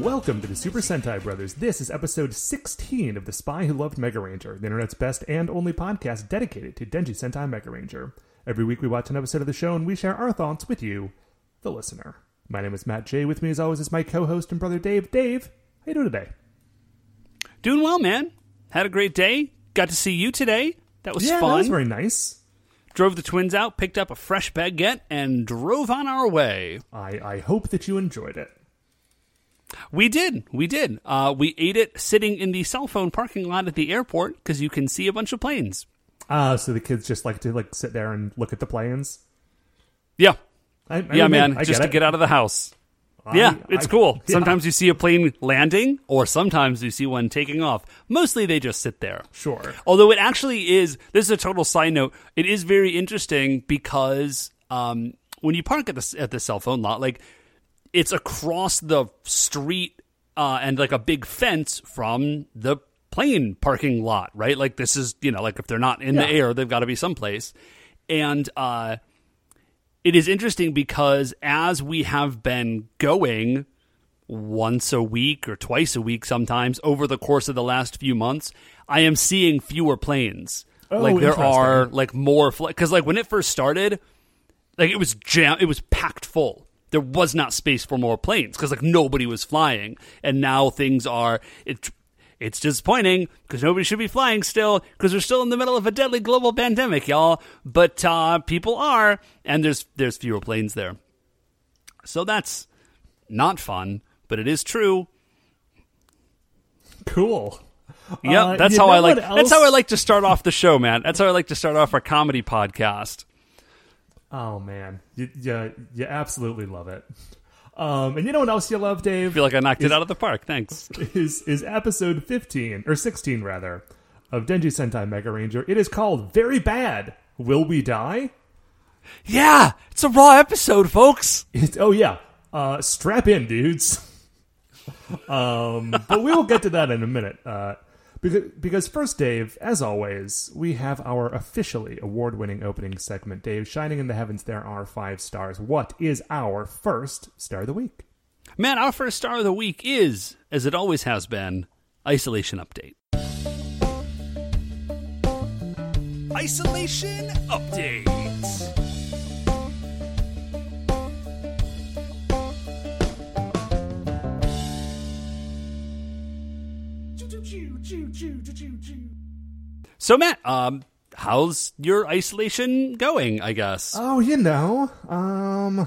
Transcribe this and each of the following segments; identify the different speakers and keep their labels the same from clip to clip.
Speaker 1: Welcome to the Super Sentai Brothers. This is episode 16 of The Spy Who Loved Mega Ranger, the internet's best and only podcast dedicated to Denji Sentai Mega Ranger. Every week we watch an episode of the show and we share our thoughts with you, the listener. My name is Matt J. With me as always is my co-host and brother Dave. Dave, how you doing today?
Speaker 2: Doing well, man. Had a great day. Got to see you today. That was
Speaker 1: yeah,
Speaker 2: fun.
Speaker 1: that was very nice.
Speaker 2: Drove the twins out, picked up a fresh baguette, and drove on our way.
Speaker 1: I, I hope that you enjoyed it.
Speaker 2: We did. We did. Uh, we ate it sitting in the cell phone parking lot at the airport because you can see a bunch of planes.
Speaker 1: Ah, so the kids just like to like sit there and look at the planes.
Speaker 2: Yeah.
Speaker 1: I, I
Speaker 2: yeah,
Speaker 1: mean,
Speaker 2: man.
Speaker 1: I
Speaker 2: just to
Speaker 1: it.
Speaker 2: get out of the house.
Speaker 1: I-
Speaker 2: yeah, it's cool.
Speaker 1: yeah,
Speaker 2: Sometimes you see a plane landing, or sometimes you see one taking off. Mostly they just sit there.
Speaker 1: sure.
Speaker 2: Although it actually is, this is a total side note. It is very interesting because um, when you park at the at the cell phone lot, like it's across the street uh, and like a big fence from the plane parking lot, right? Like this is you know like if they're not in the air, they've got to be someplace, and uh, it is interesting because as we have been going once a week or twice a week sometimes over the course of the last few months, I am seeing fewer planes.
Speaker 1: Oh,
Speaker 2: like there are like more because like when it first started, like it was jam, it was packed full. There was not space for more planes because like nobody was flying, and now things are it. It's disappointing because nobody should be flying still because we're still in the middle of a deadly global pandemic, y'all. But uh, people are, and there's there's fewer planes there, so that's not fun. But it is true.
Speaker 1: Cool.
Speaker 2: Yeah,
Speaker 1: Uh,
Speaker 2: that's how I like.
Speaker 1: what
Speaker 2: That's how I like to start off the show, man. That's how I like to start off our comedy podcast.
Speaker 1: Oh man, you, you, you absolutely love it. Um, and you know what else you love,
Speaker 2: I
Speaker 1: Dave?
Speaker 2: feel like I knocked it out of the park. Thanks.
Speaker 1: is is episode fifteen or sixteen rather of Denji Sentai Mega Ranger. It is called "Very Bad." Will we die?
Speaker 2: Yeah, it's a raw episode, folks.
Speaker 1: It, oh yeah, uh, strap in, dudes. um, but we will get to that in a minute. Uh, because, because first, Dave, as always, we have our officially award-winning opening segment. Dave, shining in the heavens, there are five stars. What is our first star of the week?
Speaker 2: Man, our first star of the week is, as it always has been, Isolation Update. Isolation Update. So, Matt, um, how's your isolation going? I guess.
Speaker 1: Oh, you know, um,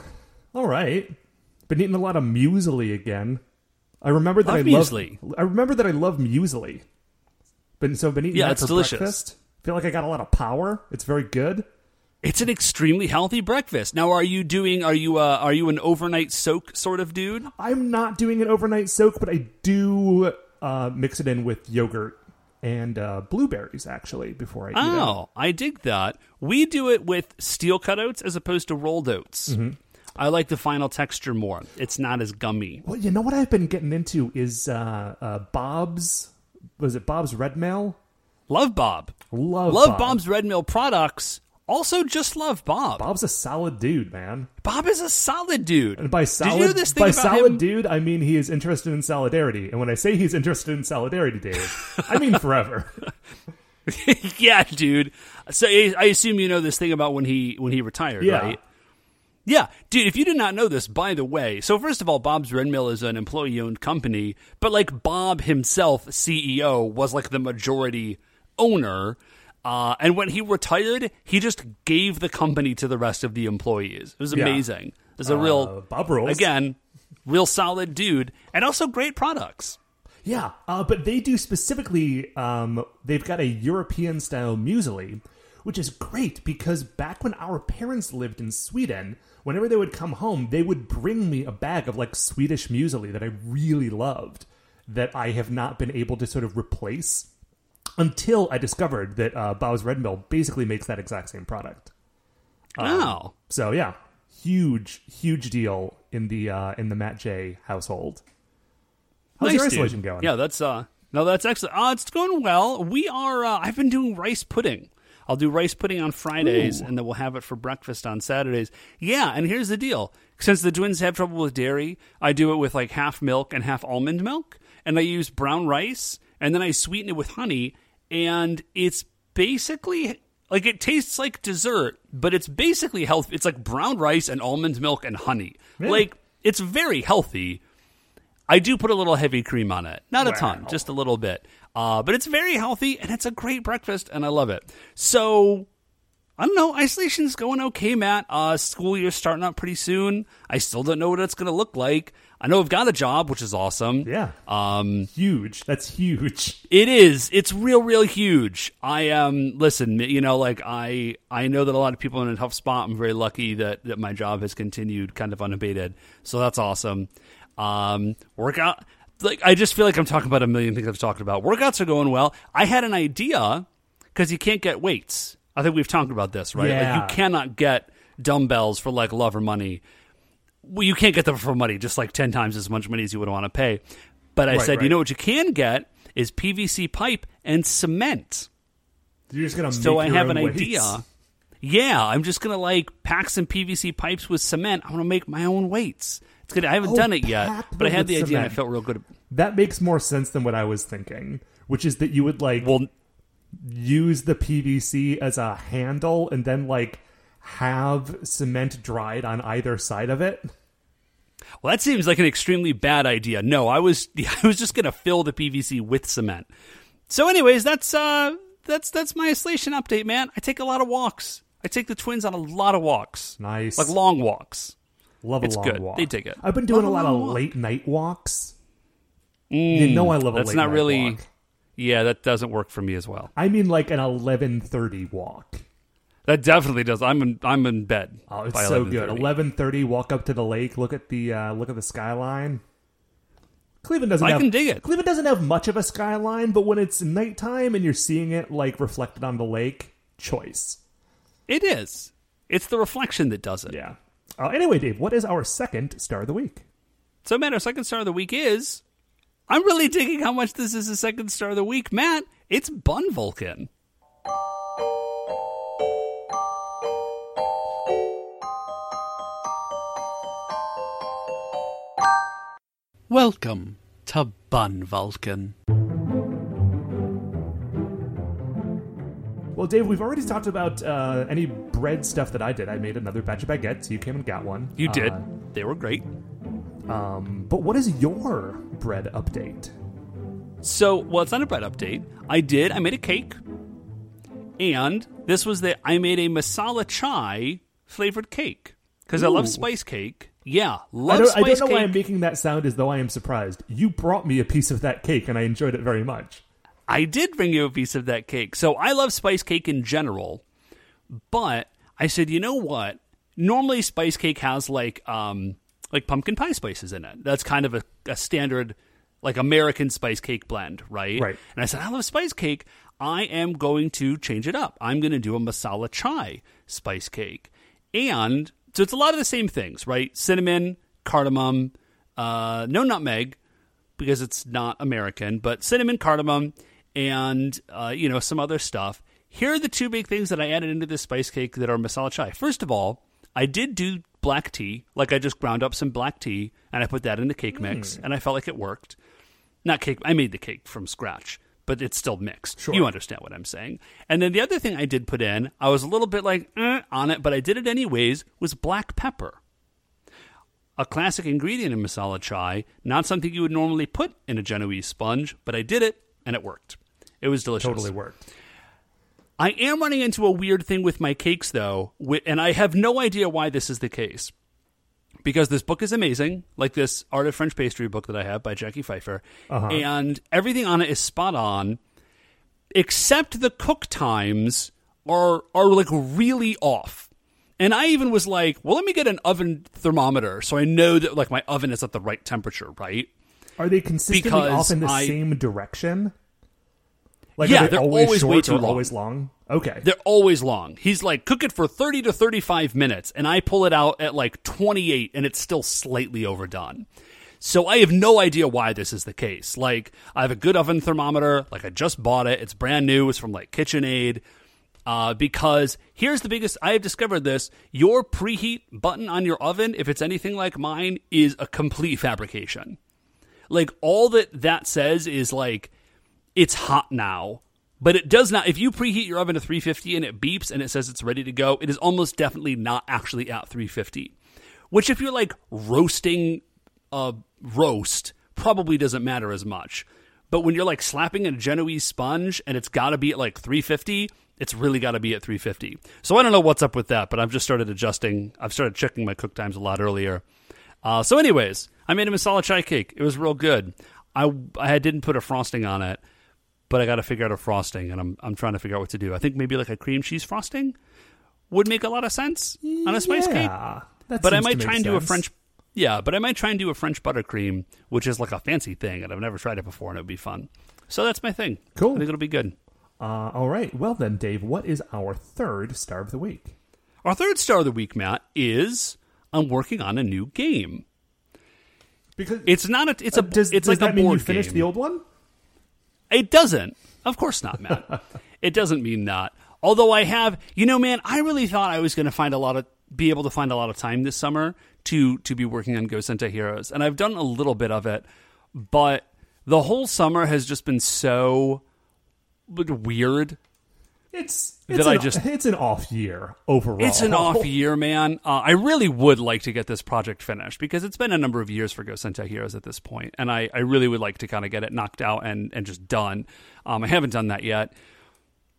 Speaker 1: all right. Been eating a lot of muesli again. I remember that
Speaker 2: Love
Speaker 1: I love.
Speaker 2: muesli.
Speaker 1: I remember that I love muesli. But so I've been eating
Speaker 2: Yeah,
Speaker 1: that for
Speaker 2: delicious.
Speaker 1: breakfast. Feel like I got a lot of power. It's very good.
Speaker 2: It's an extremely healthy breakfast. Now, are you doing? Are you? Uh, are you an overnight soak sort of dude?
Speaker 1: I'm not doing an overnight soak, but I do uh, mix it in with yogurt and uh, blueberries actually before I.
Speaker 2: Oh, I dig that. We do it with steel cut oats as opposed to rolled oats.
Speaker 1: Mm-hmm.
Speaker 2: I like the final texture more. It's not as gummy.
Speaker 1: Well, you know what I've been getting into is uh, uh, Bob's. Was it Bob's Red Mill?
Speaker 2: Love Bob.
Speaker 1: Love,
Speaker 2: Love
Speaker 1: Bob.
Speaker 2: Bob's Red Mill products. Also, just love Bob.
Speaker 1: Bob's a solid dude, man.
Speaker 2: Bob is a solid dude.
Speaker 1: And by solid,
Speaker 2: you know this thing
Speaker 1: by solid
Speaker 2: him?
Speaker 1: dude, I mean he is interested in solidarity. And when I say he's interested in solidarity, Dave, I mean forever.
Speaker 2: yeah, dude. So I assume you know this thing about when he when he retired,
Speaker 1: Yeah.
Speaker 2: right? Yeah, dude. If you did not know this, by the way, so first of all, Bob's Red Mill is an employee-owned company, but like Bob himself, CEO, was like the majority owner. Uh, and when he retired, he just gave the company to the rest of the employees. It was
Speaker 1: Yeah.
Speaker 2: amazing. It was a
Speaker 1: Uh,
Speaker 2: real
Speaker 1: Bob rules.
Speaker 2: again, real solid dude, and also great products.
Speaker 1: Yeah, uh, but they do specifically. Um, they've got a European style muesli, which is great because back when our parents lived in Sweden, whenever they would come home, they would bring me a bag of like Swedish muesli that I really loved, that I have not been able to sort of replace until I discovered that uh, Bob's Red Mill basically makes that exact same product.
Speaker 2: wow.
Speaker 1: So yeah, huge, huge deal in the uh, in the Matt J household. How's
Speaker 2: Nice,
Speaker 1: your
Speaker 2: dude.
Speaker 1: going?
Speaker 2: Yeah, that's uh no, that's excellent. Uh, it's going well. We are. Uh, I've been doing rice pudding. I'll do rice pudding on Fridays,
Speaker 1: Ooh.
Speaker 2: and then we'll have it for breakfast on Saturdays. Yeah, and here's the deal: since the twins have trouble with dairy, I do it with like half milk and half almond milk, and I use brown rice, and then I sweeten it with honey, and it's basically like it tastes like dessert, but it's basically health. It's like brown rice and almond milk and honey.
Speaker 1: Yeah.
Speaker 2: Like it's very healthy. I do put a little heavy cream on it, not a ton, just a little bit. Uh, but it's very healthy and it's a great breakfast, and I love it. So I don't know. Isolation's going okay, Matt. Uh, school year's starting up pretty soon. I still don't know what it's going to look like. I know I've got a job, which is awesome.
Speaker 1: Yeah.
Speaker 2: Um,
Speaker 1: Huge. That's huge.
Speaker 2: it is. It's real, real huge. I um listen. You know, like I I know that a lot of people are in a tough spot. I'm very lucky that that my job has continued kind of unabated. So that's awesome. Um, workout. Like I just feel like I'm talking about a million things I've talked about. Workouts are going well. I had an idea because you can't get weights. I think we've talked about this, right?
Speaker 1: Yeah.
Speaker 2: Like you cannot get dumbbells for like love or money. Well, you can't get them for money, just like ten times as much money as you would want to pay. But I
Speaker 1: Right,
Speaker 2: said, you know what you can get is PVC pipe and cement.
Speaker 1: You're just gonna
Speaker 2: So I have
Speaker 1: own
Speaker 2: an
Speaker 1: weights.
Speaker 2: idea. Yeah, I'm just gonna like pack some PVC pipes with cement. I'm gonna make my own weights. It's good. I haven't
Speaker 1: Oh,
Speaker 2: done it yet, but I had the
Speaker 1: with
Speaker 2: idea and I felt real good.
Speaker 1: That makes more sense than what I was thinking, which is that you would like
Speaker 2: Well,
Speaker 1: use the PVC as a handle and then like have cement dried on either side of it.
Speaker 2: well, that seems like an extremely bad idea. No, I was I was just gonna fill the PVC with cement. So, anyways, that's uh that's that's my isolation update, man. I take a lot of walks. I take the twins on a lot of walks,
Speaker 1: Nice.
Speaker 2: like long walks.
Speaker 1: Love a
Speaker 2: It's
Speaker 1: long
Speaker 2: good.
Speaker 1: walk.
Speaker 2: They dig it.
Speaker 1: I've been doing
Speaker 2: Love
Speaker 1: a lot of
Speaker 2: walk.
Speaker 1: late night walks. you know I love a
Speaker 2: That's
Speaker 1: late
Speaker 2: not
Speaker 1: night
Speaker 2: really.
Speaker 1: walk.
Speaker 2: Yeah, that doesn't work for me as well.
Speaker 1: I mean like an eleven thirty walk.
Speaker 2: That definitely does. I'm in. I'm in bed.
Speaker 1: Oh, it's so good.
Speaker 2: 11:30.
Speaker 1: Walk up to the lake, look at the uh, look at the skyline. Cleveland doesn't
Speaker 2: I
Speaker 1: have
Speaker 2: can dig it.
Speaker 1: Cleveland doesn't have much of a skyline, but when it's nighttime and you're seeing it like reflected on the lake, choice.
Speaker 2: It is. It's the reflection that does it.
Speaker 1: Yeah. Uh, anyway, Dave, what is our second star of the week?
Speaker 2: So, man, our second star of the week is. I'm really digging how much this is a second star of the week, Matt. It's Bun Vulcan. Welcome to Bun Vulcan.
Speaker 1: Well, Dave, we've already talked about uh, any bread stuff that I did. I made another batch of baguettes. You came and got one.
Speaker 2: You did.
Speaker 1: Uh,
Speaker 2: they were great.
Speaker 1: um, but what is your bread update?
Speaker 2: So, well, it's not a bread update. I did. I made a cake, and this was the I made a masala chai flavored cake because I love spice cake. Yeah,
Speaker 1: I don't, I
Speaker 2: spice
Speaker 1: don't know why. I'm making that sound as though I am surprised. You brought me a piece of that cake, and I enjoyed it very much.
Speaker 2: I did bring you a piece of that cake. So I love spice cake in general, but I said, you know what? Normally, spice cake has like um like pumpkin pie spices in it. That's kind of a, a standard like American spice cake blend, right?
Speaker 1: Right.
Speaker 2: And I said, I love spice cake. I am going to change it up. I'm going to do a masala chai spice cake, and so it's a lot of the same things, right? Cinnamon, cardamom, uh, no nutmeg, because it's not American, but cinnamon, cardamom, and uh, you know some other stuff. Here are the two big things that I added into this spice cake that are masala chai. First of all, I did do black tea, like I just ground up some black tea and I put that in the cake mix, and I felt like it worked. Not cake, I made the cake from scratch, but it's still mixed.
Speaker 1: Sure.
Speaker 2: You understand what I'm saying. And then the other thing I did put in, I was a little bit like eh, on it, but I did it anyways, was black pepper a classic ingredient in masala chai, not something you would normally put in a Genoese sponge, but I did it and it worked. It was delicious.
Speaker 1: Totally worked.
Speaker 2: I am running into a weird thing with my cakes though, and I have no idea why this is the case. Because this book is amazing, like this Art of French Pastry book that I have by Jacquy Pfeiffer,
Speaker 1: Uh-huh.
Speaker 2: and everything on it is spot on, except the cook times are are like really off. And I even was like, well, let me get an oven thermometer so I know that like my oven is at the right temperature, right?
Speaker 1: Are they consistently
Speaker 2: Because
Speaker 1: off in the
Speaker 2: I-
Speaker 1: same direction? Like,
Speaker 2: Yeah,
Speaker 1: are they
Speaker 2: they're
Speaker 1: always,
Speaker 2: always way too long.
Speaker 1: always long. Okay,
Speaker 2: They're always long. He's like, cook it for 30 to 35 minutes, and I pull it out at like 28, and it's still slightly overdone. So I have no idea why this is the case. Like, I have a good oven thermometer, like I just bought it. It's brand new. It's from like KitchenAid. Uh, because here's the biggest I have discovered this your preheat button on your oven, if it's anything like mine, is a complete fabrication. Like all that that says is like it's hot now. But it does not if you preheat your oven to 350 and it beeps and it says it's ready to go, it is almost definitely not actually at 350. Which if you're like roasting a roast, probably doesn't matter as much. But when you're like slapping a Genoese sponge and it's got to be at like 350, it's really got to be at 350. So I don't know what's up with that, but I've just started adjusting. I've started checking my cook times a lot earlier. Uh, so, anyways, I made a masala chai cake. It was real good. I I didn't put a frosting on it, but I got to figure out a frosting, and I'm I'm trying to figure out what to do. I think maybe like a cream cheese frosting would make a lot of sense on a spice cake.
Speaker 1: Yeah, that
Speaker 2: But I might try and do a. French. Yeah, but I might try and do a French buttercream, which is like a fancy thing, and I've never tried it before, and it would be fun. So that's my thing.
Speaker 1: Cool.
Speaker 2: I think it'll be good.
Speaker 1: Uh, all right. Well then, Dave, what is our third star of the week?
Speaker 2: Our third star of the week, Matt, is I'm working on a new game.
Speaker 1: Because
Speaker 2: It's not a. It's a.
Speaker 1: Uh, does,
Speaker 2: it's
Speaker 1: does
Speaker 2: like
Speaker 1: that
Speaker 2: a
Speaker 1: mean you finished
Speaker 2: game.
Speaker 1: the old one?
Speaker 2: It doesn't. Of course not, Matt. it doesn't mean that. Although I have, you know, man, I really thought I was going to find a lot of, be able to find a lot of time this summer to to be working on Ghost Sentai Heroes, and I've done a little bit of it, but the whole summer has just been so weird.
Speaker 1: It's
Speaker 2: That
Speaker 1: it's
Speaker 2: I
Speaker 1: an,
Speaker 2: just-
Speaker 1: it's an off year overall.
Speaker 2: It's an off year, man. Uh, I really would like to get this project finished because it's been a number of years for Ghost Sentai Heroes at this point, and I, I really would like to kind of get it knocked out and, and just done. Um, I haven't done that yet,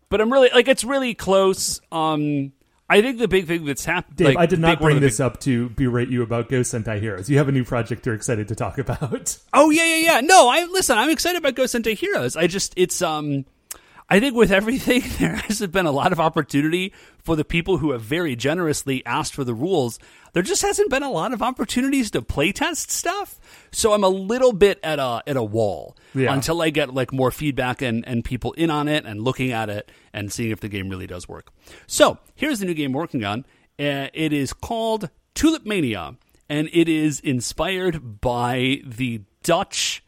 Speaker 2: but I'm really like it's really close. Um, I think the big thing that's happened.
Speaker 1: Dave,
Speaker 2: like,
Speaker 1: I did not
Speaker 2: big-
Speaker 1: bring this up to berate you about Ghost Sentai Heroes. You have a new project you're excited to talk about.
Speaker 2: Oh yeah, yeah, yeah. No, I listen. I'm excited about Ghost Sentai Heroes. I just it's um, I think with everything there has been a lot of opportunity for the people who have very generously asked for the rules. There just hasn't been a lot of opportunities to playtest stuff. So I'm a little bit at a at a wall
Speaker 1: Yeah.
Speaker 2: until I get like more feedback and and people in on it and looking at it and seeing if the game really does work. So here's the new game we're working on. Uh, it is called Tulip Mania, and it is inspired by the Dutch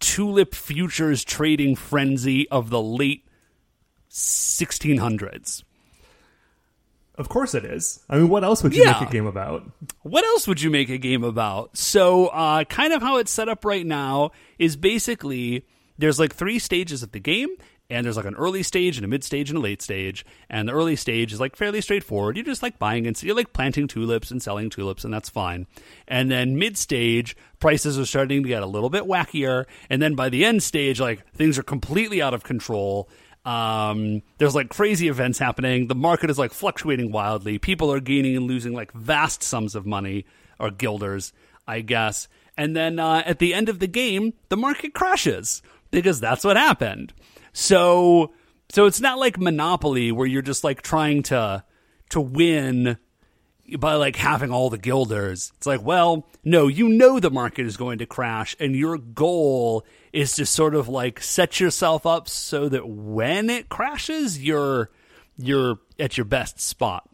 Speaker 2: tulip futures trading frenzy of the late 1600s.
Speaker 1: Of course it is. I mean, what else would you
Speaker 2: Yeah.
Speaker 1: make a game about?
Speaker 2: What else would you make a game about? So, uh, kind of how it's set up right now is basically there's like three stages of the game, and there's like an early stage and a mid stage and a late stage. And the early stage is like fairly straightforward. You're just like buying and you're like planting tulips and selling tulips, and that's fine. And then mid stage, prices are starting to get a little bit wackier. And then by the end stage, like things are completely out of control. Um, there's like crazy events happening. The market is like fluctuating wildly. People are gaining and losing like vast sums of money or guilders, I guess. And then uh, at the end of the game, the market crashes because that's what happened. So, so it's not like Monopoly where you're just like trying to to win by like having all the guilders. It's like, well, no, you know the market is going to crash, and your goal is to sort of like set yourself up so that when it crashes, you're you're at your best spot.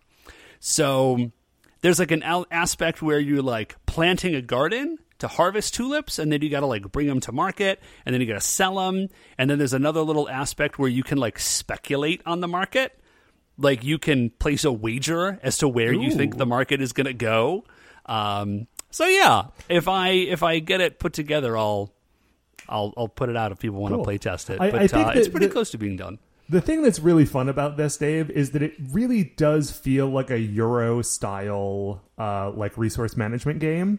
Speaker 2: So there's like an aspect where you're like planting a garden to harvest tulips and then you got to like bring them to market and then you got to sell them and then there's another little aspect where you can like speculate on the market. Like you can place a wager as to where you think the market is going to go. Um, so yeah if i if i get it put together i'll i'll i'll put it out if people want
Speaker 1: Cool.
Speaker 2: to play test it.
Speaker 1: I-
Speaker 2: but
Speaker 1: I think
Speaker 2: uh, it's pretty
Speaker 1: that-
Speaker 2: close to being done.
Speaker 1: The thing that's really fun about this, Dave, is that it really does feel like a Euro style, uh, like resource management game.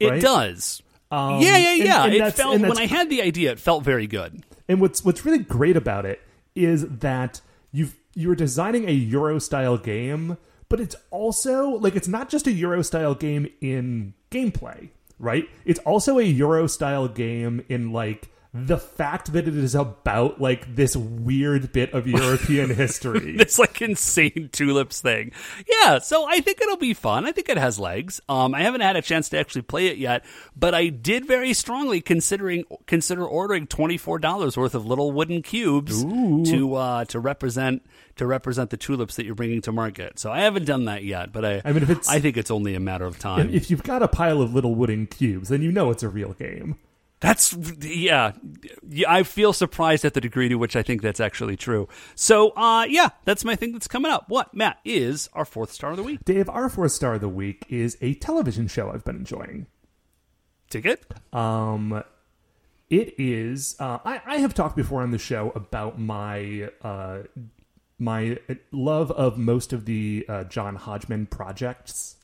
Speaker 2: It
Speaker 1: right?
Speaker 2: does
Speaker 1: Um,
Speaker 2: yeah yeah yeah
Speaker 1: and
Speaker 2: it felt when i had the idea it felt very good
Speaker 1: And what's what's really great about it is that you've you're designing a Euro style game, but it's also like it's not just a Euro style game in gameplay, right? It's also a Euro style game in like the fact that it is about like this weird bit of European history.
Speaker 2: this like insane tulips thing. Yeah, so I think it'll be fun. I think it has legs. Um, I haven't had a chance to actually play it yet, but I did very strongly considering consider ordering twenty four dollars worth of little wooden cubes to uh, to represent to represent the tulips that you're bringing to market. So I haven't done that yet, but I
Speaker 1: I mean, if it's-
Speaker 2: I think it's only a matter of time.
Speaker 1: if you've got a pile of little wooden cubes, then you know it's a real game.
Speaker 2: That's yeah. I feel surprised at the degree to which I think that's actually true. So, uh, yeah, that's my thing that's coming up. What Matt is our fourth star of the week?
Speaker 1: Dave, our fourth star of the week is a television show I've been enjoying.
Speaker 2: Ticket.
Speaker 1: Um, it is. Uh, I, I have talked before on the show about my uh, my love of most of the uh, John Hodgman projects.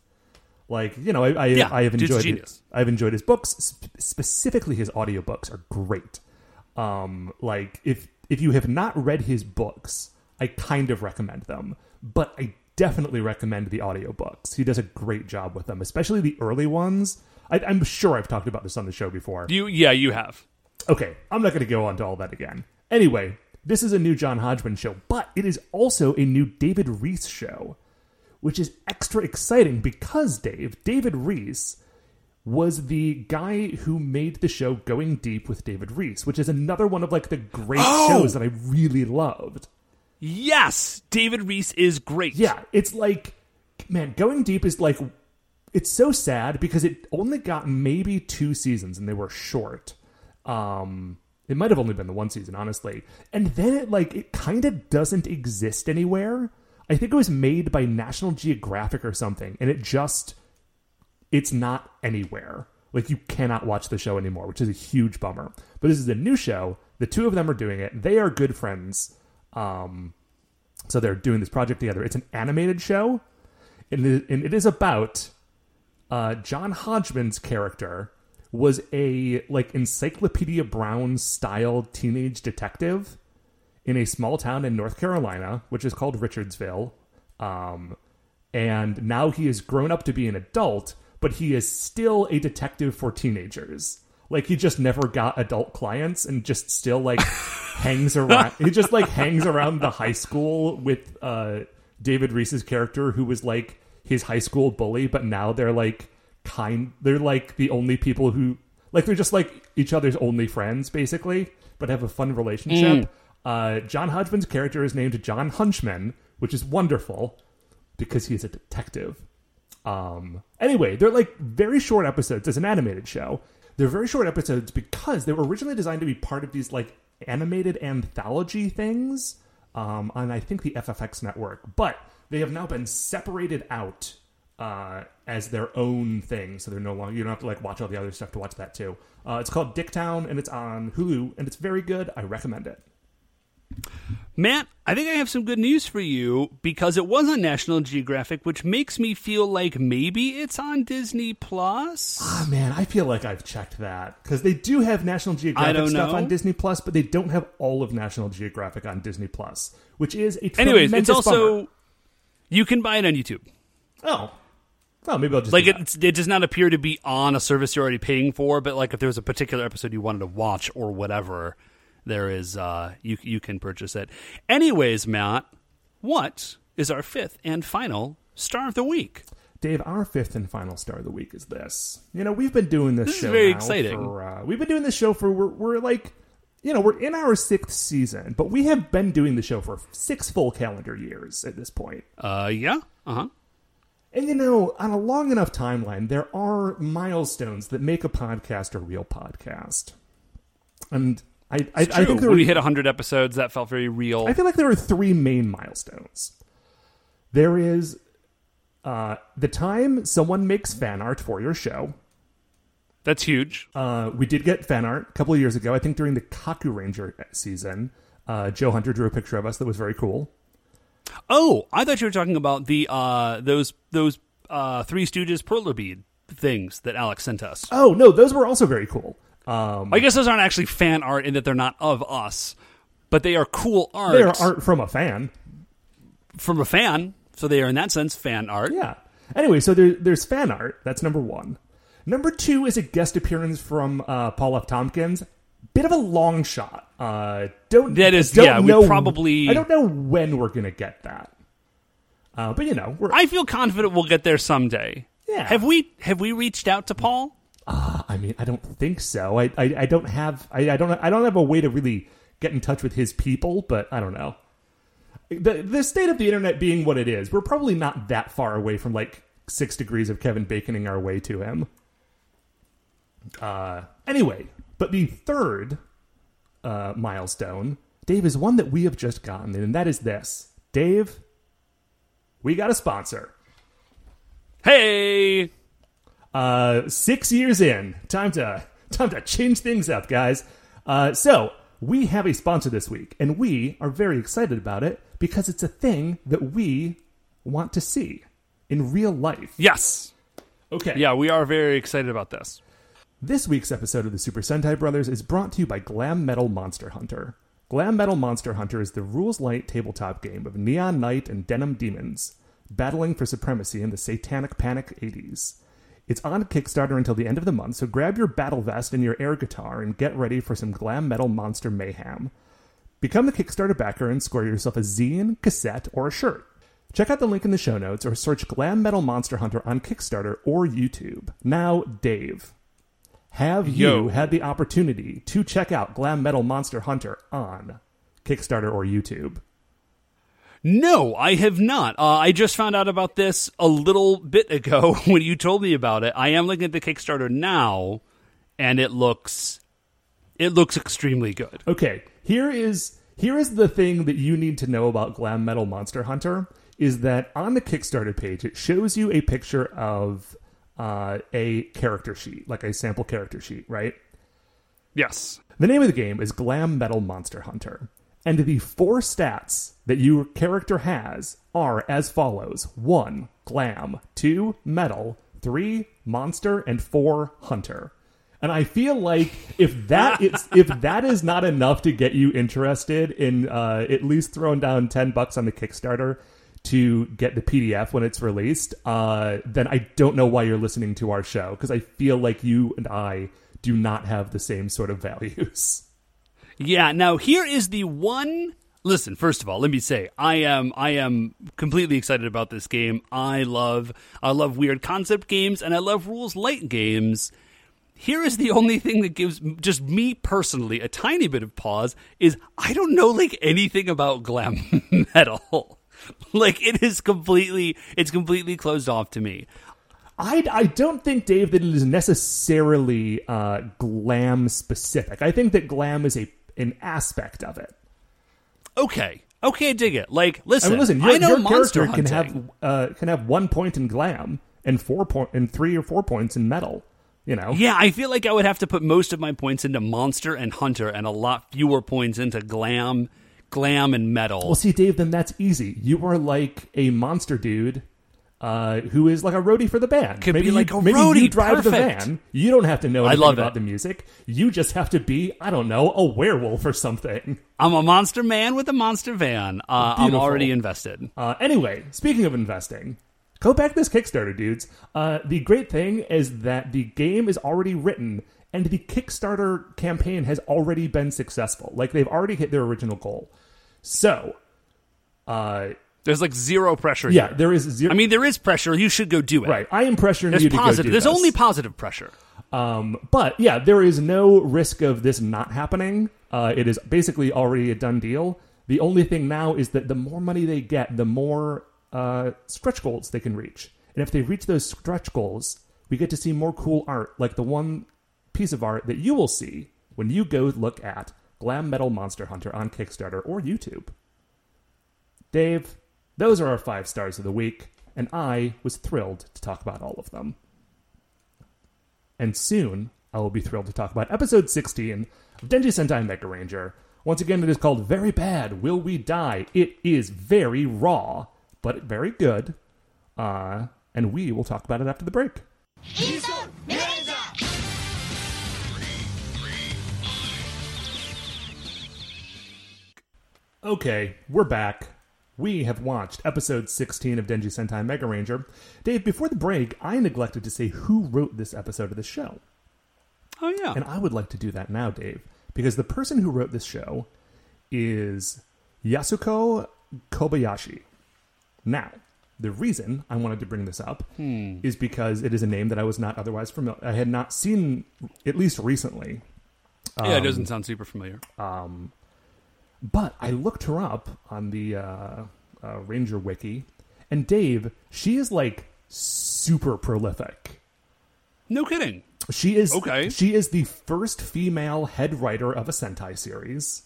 Speaker 1: Like you know, I I,
Speaker 2: Yeah,
Speaker 1: I have enjoyed his, I've enjoyed his books. Sp- specifically, his audiobooks are great. Um, like if if you have not read his books, I kind of recommend them, but I definitely recommend the audiobooks. He does a great job with them, especially the early ones. I, I'm sure I've talked about this on the show before.
Speaker 2: You yeah, you have.
Speaker 1: Okay, I'm not going to go on to all that again. Anyway, this is a new John Hodgman show, but it is also a new David Rees show, which is extra exciting because Dave, David Rees, was the guy who made the show Going Deep with David Rees, which is another one of like the great
Speaker 2: Oh!
Speaker 1: shows that I really loved.
Speaker 2: Yes, David Rees is great.
Speaker 1: Yeah, it's like, man, Going Deep is like, it's so sad because it only got maybe two seasons and they were short. Um, it might have only been the one season, honestly. And then it like it kind of doesn't exist anywhere. I think it was made by National Geographic or something, and it just it's not anywhere. Like you cannot watch the show anymore, which is a huge bummer. But this is a new show. The two of them are doing it. They are good friends. Um, so they're doing this project together. It's an animated show, and it, is about uh, John Hodgman's character was a like Encyclopedia Brown style teenage detective in a small town in North Carolina, which is called Richardsville. Um, and now he has grown up to be an adult, but he is still a detective for teenagers. Like he just never got adult clients and just still like hangs around. He just like hangs around the high school with uh, David Rees's character, who was like his high school bully, but now they're like kind. They're like the only people who like they're just like each other's only friends, basically, but have a fun relationship. Uh, John Hodgman's character is named John Hunchman, which is wonderful because he is a detective. Um, anyway, they're like very short episodes as an animated show. They're very short episodes because they were originally designed to be part of these like animated anthology things um, on I think the FXX network, but they have now been separated out uh, as their own thing, so they're no longer you don't have to like watch all the other stuff to watch that too. Uh, it's called Dicktown and it's on Hulu and it's very good. I recommend it.
Speaker 2: Matt, I think I have some good news for you because it was on National Geographic, which makes me feel like maybe it's on Disney Plus.
Speaker 1: Ah man, I feel like I've checked that because they do have National Geographic stuff
Speaker 2: know.
Speaker 1: on Disney Plus, but they don't have all of National Geographic on Disney Plus, which is a
Speaker 2: Anyways, it's also
Speaker 1: bummer.
Speaker 2: you can buy it on YouTube.
Speaker 1: oh, oh maybe I'll just
Speaker 2: Like
Speaker 1: do that.
Speaker 2: it, it does not appear to be on a service you're already paying for, but like if there was a particular episode you wanted to watch or whatever, there is uh you you can purchase it. Anyways, Matt, what is our fifth and final star of the week?
Speaker 1: Dave, our fifth and final star of the week is this. You know, we've been doing this,
Speaker 2: This is
Speaker 1: show
Speaker 2: very exciting.
Speaker 1: For, uh, we've been doing this show for we're, we're like, you know, we're in our sixth season, but we have been doing the show for six full calendar years at this point.
Speaker 2: Uh yeah. Uh-huh.
Speaker 1: And you know, on a long enough timeline, there are milestones that make a podcast a real podcast. And I, I, I think there
Speaker 2: when
Speaker 1: are,
Speaker 2: we hit 100 episodes, that felt very real.
Speaker 1: I feel like there are three main milestones. There is uh, the time someone makes fan art for your show.
Speaker 2: That's huge.
Speaker 1: Uh, we did get fan art a couple of years ago. I think during the Kaku Ranger season, uh, Joe Hunter drew a picture of us that was very cool.
Speaker 2: Oh, I thought you were talking about the uh those those uh Three Stooges perler bead things that Alex sent us.
Speaker 1: Oh no, those were also very cool. Um,
Speaker 2: I guess those aren't actually fan art in that they're not of us, but they are cool art
Speaker 1: they are art from a fan.
Speaker 2: from a fan. So they are in that sense fan art.
Speaker 1: Yeah. Anyway, so there, there's fan art. That's number one. Number two is a guest appearance from uh, Paul F. Tompkins. Bit of a long shot. Uh, don't
Speaker 2: That is-
Speaker 1: don't
Speaker 2: yeah, we probably-
Speaker 1: I don't know when we're gonna get that. Uh, but you know, we're.
Speaker 2: I feel confident we'll get there someday.
Speaker 1: Yeah.
Speaker 2: Have we have we reached out to Paul?
Speaker 1: I mean, I don't think so. I, I, I don't have. I, I don't. I don't have a way to really get in touch with his people. But I don't know. The the state of the internet being what it is, we're probably not that far away from like six degrees of Kevin Baconing our way to him. Uh, anyway, But the third uh, milestone, Dave, is one that we have just gotten, and that is this. Dave, we got a sponsor.
Speaker 2: Hey,
Speaker 1: Uh, six years in, time to time to change things up, guys. Uh, so we have a sponsor this week, and we are very excited about it because it's a thing that we want to see in real life.
Speaker 2: yes,
Speaker 1: Okay.
Speaker 2: yeah, we are very excited about this.
Speaker 1: This week's episode of the Super Sentai Brothers is brought to you by Glam Metal Monster Hunter. Glam Metal Monster Hunter is the rules light tabletop game of Neon Knight and Denim Demons, battling for supremacy in the Satanic Panic 80s. It's on Kickstarter until the end of the month, so grab your battle vest and your air guitar and get ready for some glam metal monster mayhem. Become the Kickstarter backer and score yourself a zine, cassette, or a shirt. Check out the link in the show notes or search Glam Metal Monster Hunter on Kickstarter or YouTube. Now, Dave, have you had the opportunity to check out Glam Metal Monster Hunter on Kickstarter or YouTube?
Speaker 2: No, I have not. Uh, I just found out about this a little bit ago when you told me about it. I am looking at the Kickstarter now, and it looks it looks extremely good.
Speaker 1: Okay, here is here is the thing that you need to know about Glam Metal Monster Hunter is that on the Kickstarter page it shows you a picture of uh, a character sheet, like a sample character sheet, right?
Speaker 2: Yes.
Speaker 1: The name of the game is Glam Metal Monster Hunter, and the four stats that your character has are as follows: one, glam; two, metal; three, monster; and four, hunter. And I feel like if that is if that is not enough to get you interested in uh, at least throwing down ten bucks on the Kickstarter to get the PDF when it's released, uh, then I don't know why you're listening to our show because I feel like you and I do not have the same sort of values.
Speaker 2: Yeah. Now here is the one. Listen, first of all, let me say I am I am completely excited about this game. I love I love weird concept games and I love rules light games. Here is the only thing that gives just me personally a tiny bit of pause is I don't know like anything about glam metal. like it is completely it's completely closed off to me.
Speaker 1: I, I don't think, Dave, that it is necessarily uh, glam specific. I think that glam is a an aspect of it.
Speaker 2: Okay. Okay, I dig it. Like,
Speaker 1: I
Speaker 2: listen,
Speaker 1: mean, listen, your,
Speaker 2: I know
Speaker 1: your
Speaker 2: monster
Speaker 1: character can have uh, can have one point in glam and four point and three or four points in metal. You know,
Speaker 2: Yeah, I feel like I would have to put most of my points into monster and hunter, and a lot fewer points into glam, glam and metal.
Speaker 1: Well, see, Dave, then that's easy. You are like a monster dude uh, who is like a roadie for the band.
Speaker 2: Could
Speaker 1: maybe
Speaker 2: be
Speaker 1: you,
Speaker 2: like a
Speaker 1: maybe
Speaker 2: roadie,
Speaker 1: You drive the van. You don't have to know
Speaker 2: I
Speaker 1: anything
Speaker 2: love
Speaker 1: about
Speaker 2: it.
Speaker 1: the music. You just have to be, I don't know, a werewolf or something.
Speaker 2: I'm a monster man with a monster van. Uh, I'm already invested.
Speaker 1: Uh, anyway, speaking of investing, go back this Kickstarter, dudes. Uh, the great thing is that the game is already written and the Kickstarter campaign has already been successful. Like they've already hit their original goal. So, uh,
Speaker 2: There's like zero pressure.
Speaker 1: yeah,
Speaker 2: here.
Speaker 1: there is zero.
Speaker 2: I mean, there is pressure. You should go do it.
Speaker 1: right. I am pressuring
Speaker 2: There's
Speaker 1: you to
Speaker 2: positive.
Speaker 1: go do
Speaker 2: There's
Speaker 1: this.
Speaker 2: only positive pressure.
Speaker 1: Um, but yeah, there is no risk of this not happening. Uh, it is basically already a done deal. The only thing now is that the more money they get, the more uh, stretch goals they can reach. And if they reach those stretch goals, we get to see more cool art, like the one piece of art that you will see when you go look at Glam Metal Monster Hunter on Kickstarter or YouTube. Dave, those are our five stars of the week, and I was thrilled to talk about all of them. And soon, I will be thrilled to talk about episode 16 of Denji Sentai Mega Ranger. Once again, it is called Very Bad Will We Die? It is very raw, but very good. Uh, and we will talk about it after the break. Okay, we're back. We have watched episode 16 of Denji Sentai Mega Ranger. Dave, before the break, I neglected to say who wrote this episode of the show.
Speaker 2: Oh yeah.
Speaker 1: And I would like to do that now, Dave, because the person who wrote this show is Yasuko Kobayashi. Now, the reason I wanted to bring this up is because it is a name that I was not otherwise familiar. I had not seen, at least recently.
Speaker 2: yeah, it
Speaker 1: um,
Speaker 2: doesn't sound super familiar.
Speaker 1: But I looked her up on the uh, uh, Ranger Wiki, and Dave, she is like super prolific.
Speaker 2: no kidding.
Speaker 1: She is
Speaker 2: Okay.
Speaker 1: She is the first female head writer of a Sentai series.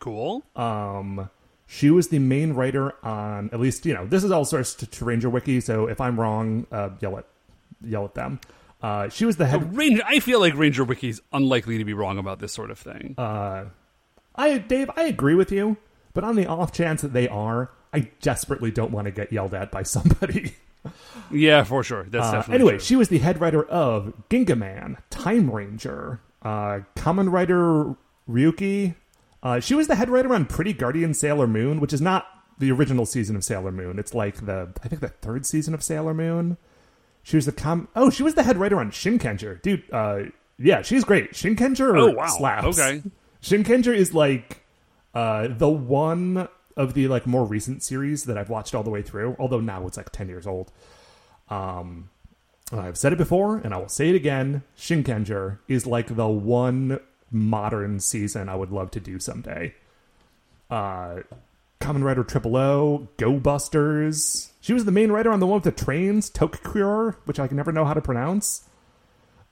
Speaker 2: Cool.
Speaker 1: Um, she was the main writer on at least you know this is all sourced to, to Ranger Wiki. So if I'm wrong, uh, yell at yell at them. Uh, she was the head.
Speaker 2: Ranger, I feel like Ranger Wiki's unlikely to be wrong about this sort of thing.
Speaker 1: Uh, I Dave, I agree with you, but on the off chance that they are, I desperately don't want to get yelled at by somebody.
Speaker 2: yeah, for sure. That's
Speaker 1: Uh,
Speaker 2: definitely
Speaker 1: anyway,
Speaker 2: true.
Speaker 1: she was the head writer of Gingaman, Time Ranger, uh, Kamen Rider Ryuki. Uh, she was the head writer on Pretty Guardian Sailor Moon, which is not the original season of Sailor Moon. It's like the I think the third season of Sailor Moon. She was the com. Oh, she was the head writer on Shinkenger, dude. Uh, yeah, she's great. Shinkenger
Speaker 2: Oh, wow.
Speaker 1: slaps.
Speaker 2: Okay.
Speaker 1: Shinkenger is like uh, the one of the like more recent series that I've watched all the way through. Although now it's like ten years old. Um, I've said it before, and I will say it again. Shinkenger is like the one modern season I would love to do someday. Uh, Kamen Rider Triple O, Go Busters. She was the main writer on the one with the trains, ToQger, which I can never know how to pronounce.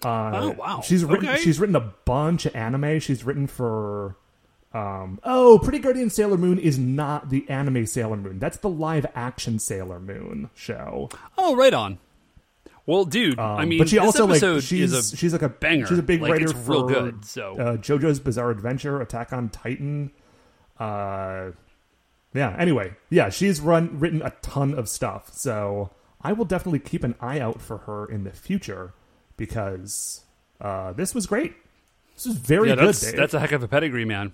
Speaker 1: Uh,
Speaker 2: Oh, wow.
Speaker 1: She's written.
Speaker 2: Okay.
Speaker 1: She's written a bunch of anime. She's written for. Um, oh, Pretty Guardian Sailor Moon is not the anime Sailor Moon. That's the live action Sailor Moon show.
Speaker 2: Oh, right on. Well, dude, I
Speaker 1: Um,
Speaker 2: mean,
Speaker 1: but she
Speaker 2: this
Speaker 1: also like she's
Speaker 2: a
Speaker 1: she's like a
Speaker 2: banger.
Speaker 1: She's a big
Speaker 2: Like,
Speaker 1: writer
Speaker 2: it's
Speaker 1: for
Speaker 2: real good, so.
Speaker 1: uh, JoJo's Bizarre Adventure, Attack on Titan. Uh, yeah. Anyway, yeah, she's run written a ton of stuff, so I will definitely keep an eye out for her in the future because uh, this was great. This was very
Speaker 2: yeah,
Speaker 1: good.
Speaker 2: that's that's a heck of a pedigree, man.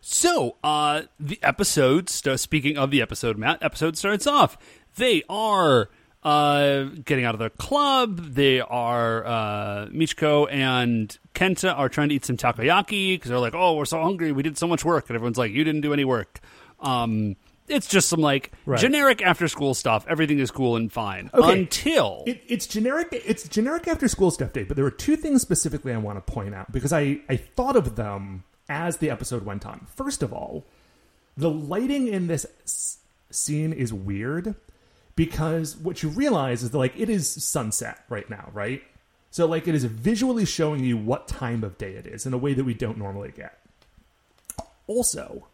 Speaker 2: So, uh, the episode. St- speaking of the episode, Matt, episode starts off. They are uh, getting out of their club. They are uh, Michiko and Kenta are trying to eat some takoyaki because they're like, "Oh, we're so hungry. We did so much work," and everyone's like, "You didn't do any work." Um, it's just some like
Speaker 1: Right.
Speaker 2: generic after school stuff. Everything is cool and fine
Speaker 1: Okay.
Speaker 2: until
Speaker 1: It, it's generic. It's generic after school stuff day, but there were two things specifically I want to point out because I I thought of them as the episode went on. First of all, the lighting in this s- scene is weird because what you realize is that like it is sunset right now, right? So like it is visually showing you what time of day it is in a way that we don't normally get. Also,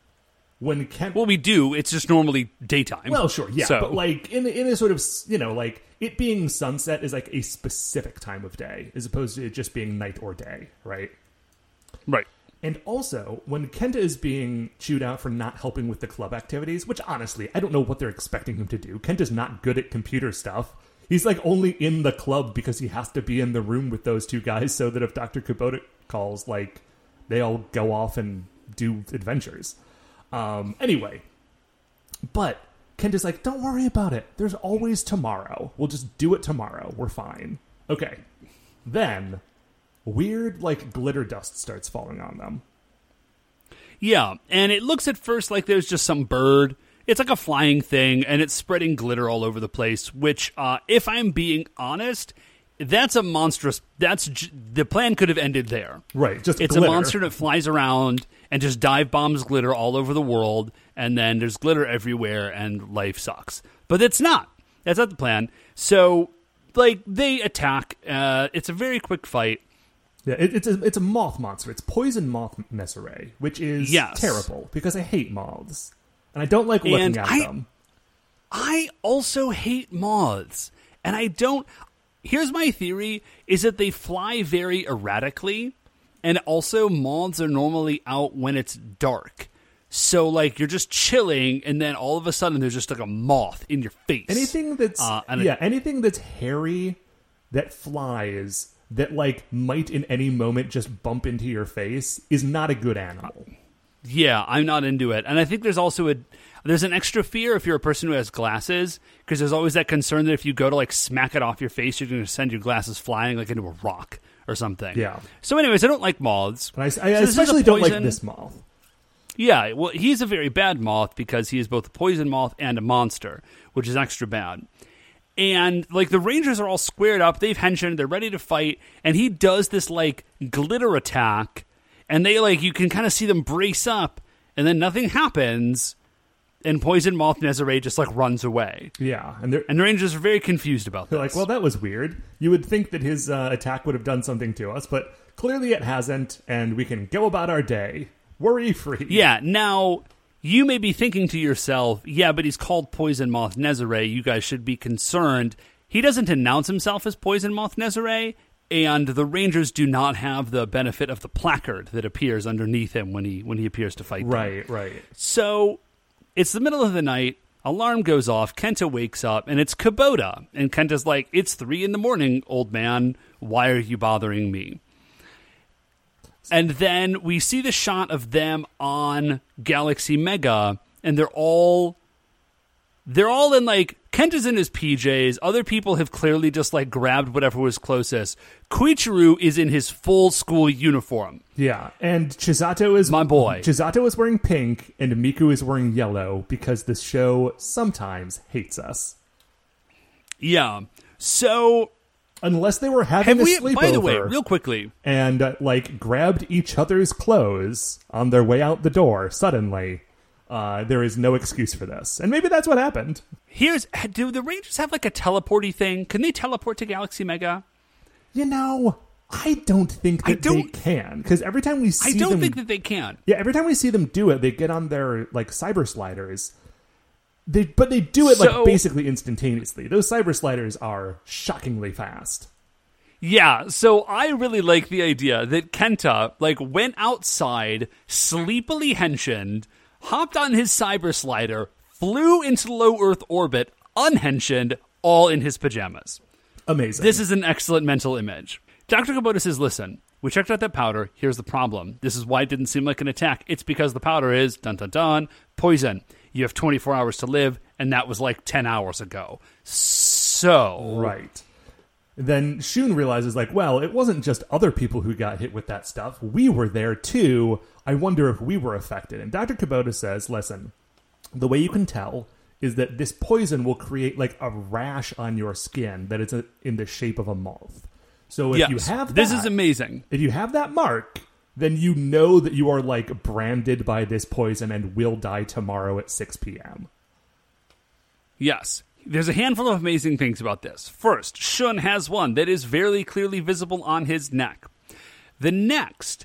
Speaker 1: when Kent
Speaker 2: well, we do. It's just normally daytime.
Speaker 1: well, sure, yeah,
Speaker 2: So-
Speaker 1: but like in in a sort of you know like it being sunset is like a specific time of day as opposed to it just being night or day, right?
Speaker 2: right.
Speaker 1: And also, when Kenta is being chewed out for not helping with the club activities, which honestly, I don't know what they're expecting him to do. Kenta's not good at computer stuff. He's like only in the club because he has to be in the room with those two guys so that if Dr. Kubota calls, like, they all go off and do adventures. Um, anyway, but Kenta's like, don't worry about it. There's always tomorrow. We'll just do it tomorrow. We're fine. Okay. Then, weird, like, glitter dust starts falling on them.
Speaker 2: Yeah, and it looks at first like there's just some bird. It's like a flying thing, and it's spreading glitter all over the place. Which, uh, if I'm being honest, that's a monstrous. That's j- the plan could have ended there.
Speaker 1: Right, just
Speaker 2: it's
Speaker 1: glitter.
Speaker 2: a monster that flies around and just dive bombs glitter all over the world, and then there's glitter everywhere, and life sucks. But it's not. That's not the plan. So, like, they attack. Uh, it's a very quick fight.
Speaker 1: Yeah, it, it's a it's a moth monster. It's poison moth messeray, which is
Speaker 2: Yes.
Speaker 1: terrible because I hate moths and I don't like looking
Speaker 2: And
Speaker 1: at
Speaker 2: I-
Speaker 1: them.
Speaker 2: I also hate moths. And I don't Here's my theory is that they fly very erratically and also moths are normally out when it's dark. So like you're just chilling and then all of a sudden there's just like a moth in your face.
Speaker 1: Anything that's
Speaker 2: Uh, and it-
Speaker 1: yeah, anything that's hairy that flies that like might in any moment just bump into your face is not a good animal.
Speaker 2: Yeah, I'm not into it. And I think there's also a there's an extra fear if you're a person who has glasses because there's always that concern that if you go to like smack it off your face, you're going to send your glasses flying like into a rock or something.
Speaker 1: Yeah.
Speaker 2: So, anyways, I don't like moths.
Speaker 1: But I, I
Speaker 2: So
Speaker 1: especially don't like this moth.
Speaker 2: Yeah, well, he's a very bad moth because he is both a poison moth and a monster, which is extra bad. And like the Rangers are all squared up, they've henchmen, they're ready to fight, and he does this like glitter attack, and they like you can kind of see them brace up, and then nothing happens, and Poison Moth Nezare just like runs away.
Speaker 1: Yeah, and they're,
Speaker 2: And the Rangers are very confused about
Speaker 1: they're
Speaker 2: this.
Speaker 1: like, well, that was weird. You would think that his uh, attack would have done something to us, but clearly it hasn't, and we can go about our day worry free.
Speaker 2: Yeah, now you may be thinking to yourself, yeah, but he's called Poison Moth Nezare. You guys should be concerned. He doesn't announce himself as Poison Moth Nezare, and the Rangers do not have the benefit of the placard that appears underneath him when he when he appears to fight. them.
Speaker 1: Right, right.
Speaker 2: So it's the middle of the night. Alarm goes off. Kenta wakes up, and it's Kubota. And Kenta's like, "It's three in the morning, old man. Why are you bothering me?" And then we see the shot of them on Galaxy Mega, and they're all they're all in like Kent is in his PJs. Other people have clearly just like grabbed whatever was closest. Koichiro is in his full school uniform.
Speaker 1: Yeah, and Chisato is
Speaker 2: My boy.
Speaker 1: Chisato is wearing pink, and Miku is wearing yellow because the show sometimes hates us.
Speaker 2: Yeah. So
Speaker 1: Unless they were having
Speaker 2: have we?
Speaker 1: sleepover
Speaker 2: By the way, real quickly,
Speaker 1: and uh, like grabbed each other's clothes on their way out the door suddenly, uh, there is no excuse for this. And maybe that's what happened.
Speaker 2: Here's do the Rangers have like a teleporty thing? Can they teleport to Galaxy Mega?
Speaker 1: You know, I don't think
Speaker 2: I
Speaker 1: that they
Speaker 2: don't-
Speaker 1: can because every time we see I
Speaker 2: don't
Speaker 1: them,
Speaker 2: think that they can.
Speaker 1: yeah, every time we see them do it, they get on their like cyber sliders. They but they do it
Speaker 2: So-
Speaker 1: like basically instantaneously. Those cyber sliders are shockingly fast.
Speaker 2: Yeah, so I really like the idea that Kenta like went outside, sleepily henshined, hopped on his cyber slider, flew into low Earth orbit, unhenshined, all in his pajamas.
Speaker 1: Amazing.
Speaker 2: This is an excellent mental image. Dr. Kubota says, listen, we checked out that powder. Here's the problem. This is why it didn't seem like an attack. It's because the powder is, dun dun dun, poison. You have 24 hours to live, and that was like 10 hours ago. So.
Speaker 1: Right. Then Shun realizes, like, well, it wasn't just other people who got hit with that stuff. We were there too. I wonder if we were affected. And Dr. Kubota says, listen, the way you can tell is that this poison will create like a rash on your skin that is a, in the shape of a moth. So if
Speaker 2: Yes,
Speaker 1: you have
Speaker 2: this is amazing.
Speaker 1: If you have that mark, then you know that you are like branded by this poison and will die tomorrow at 6 p.m.
Speaker 2: Yes. There's a handful of amazing things about this. First, Shun has one that is very clearly visible on his neck. The next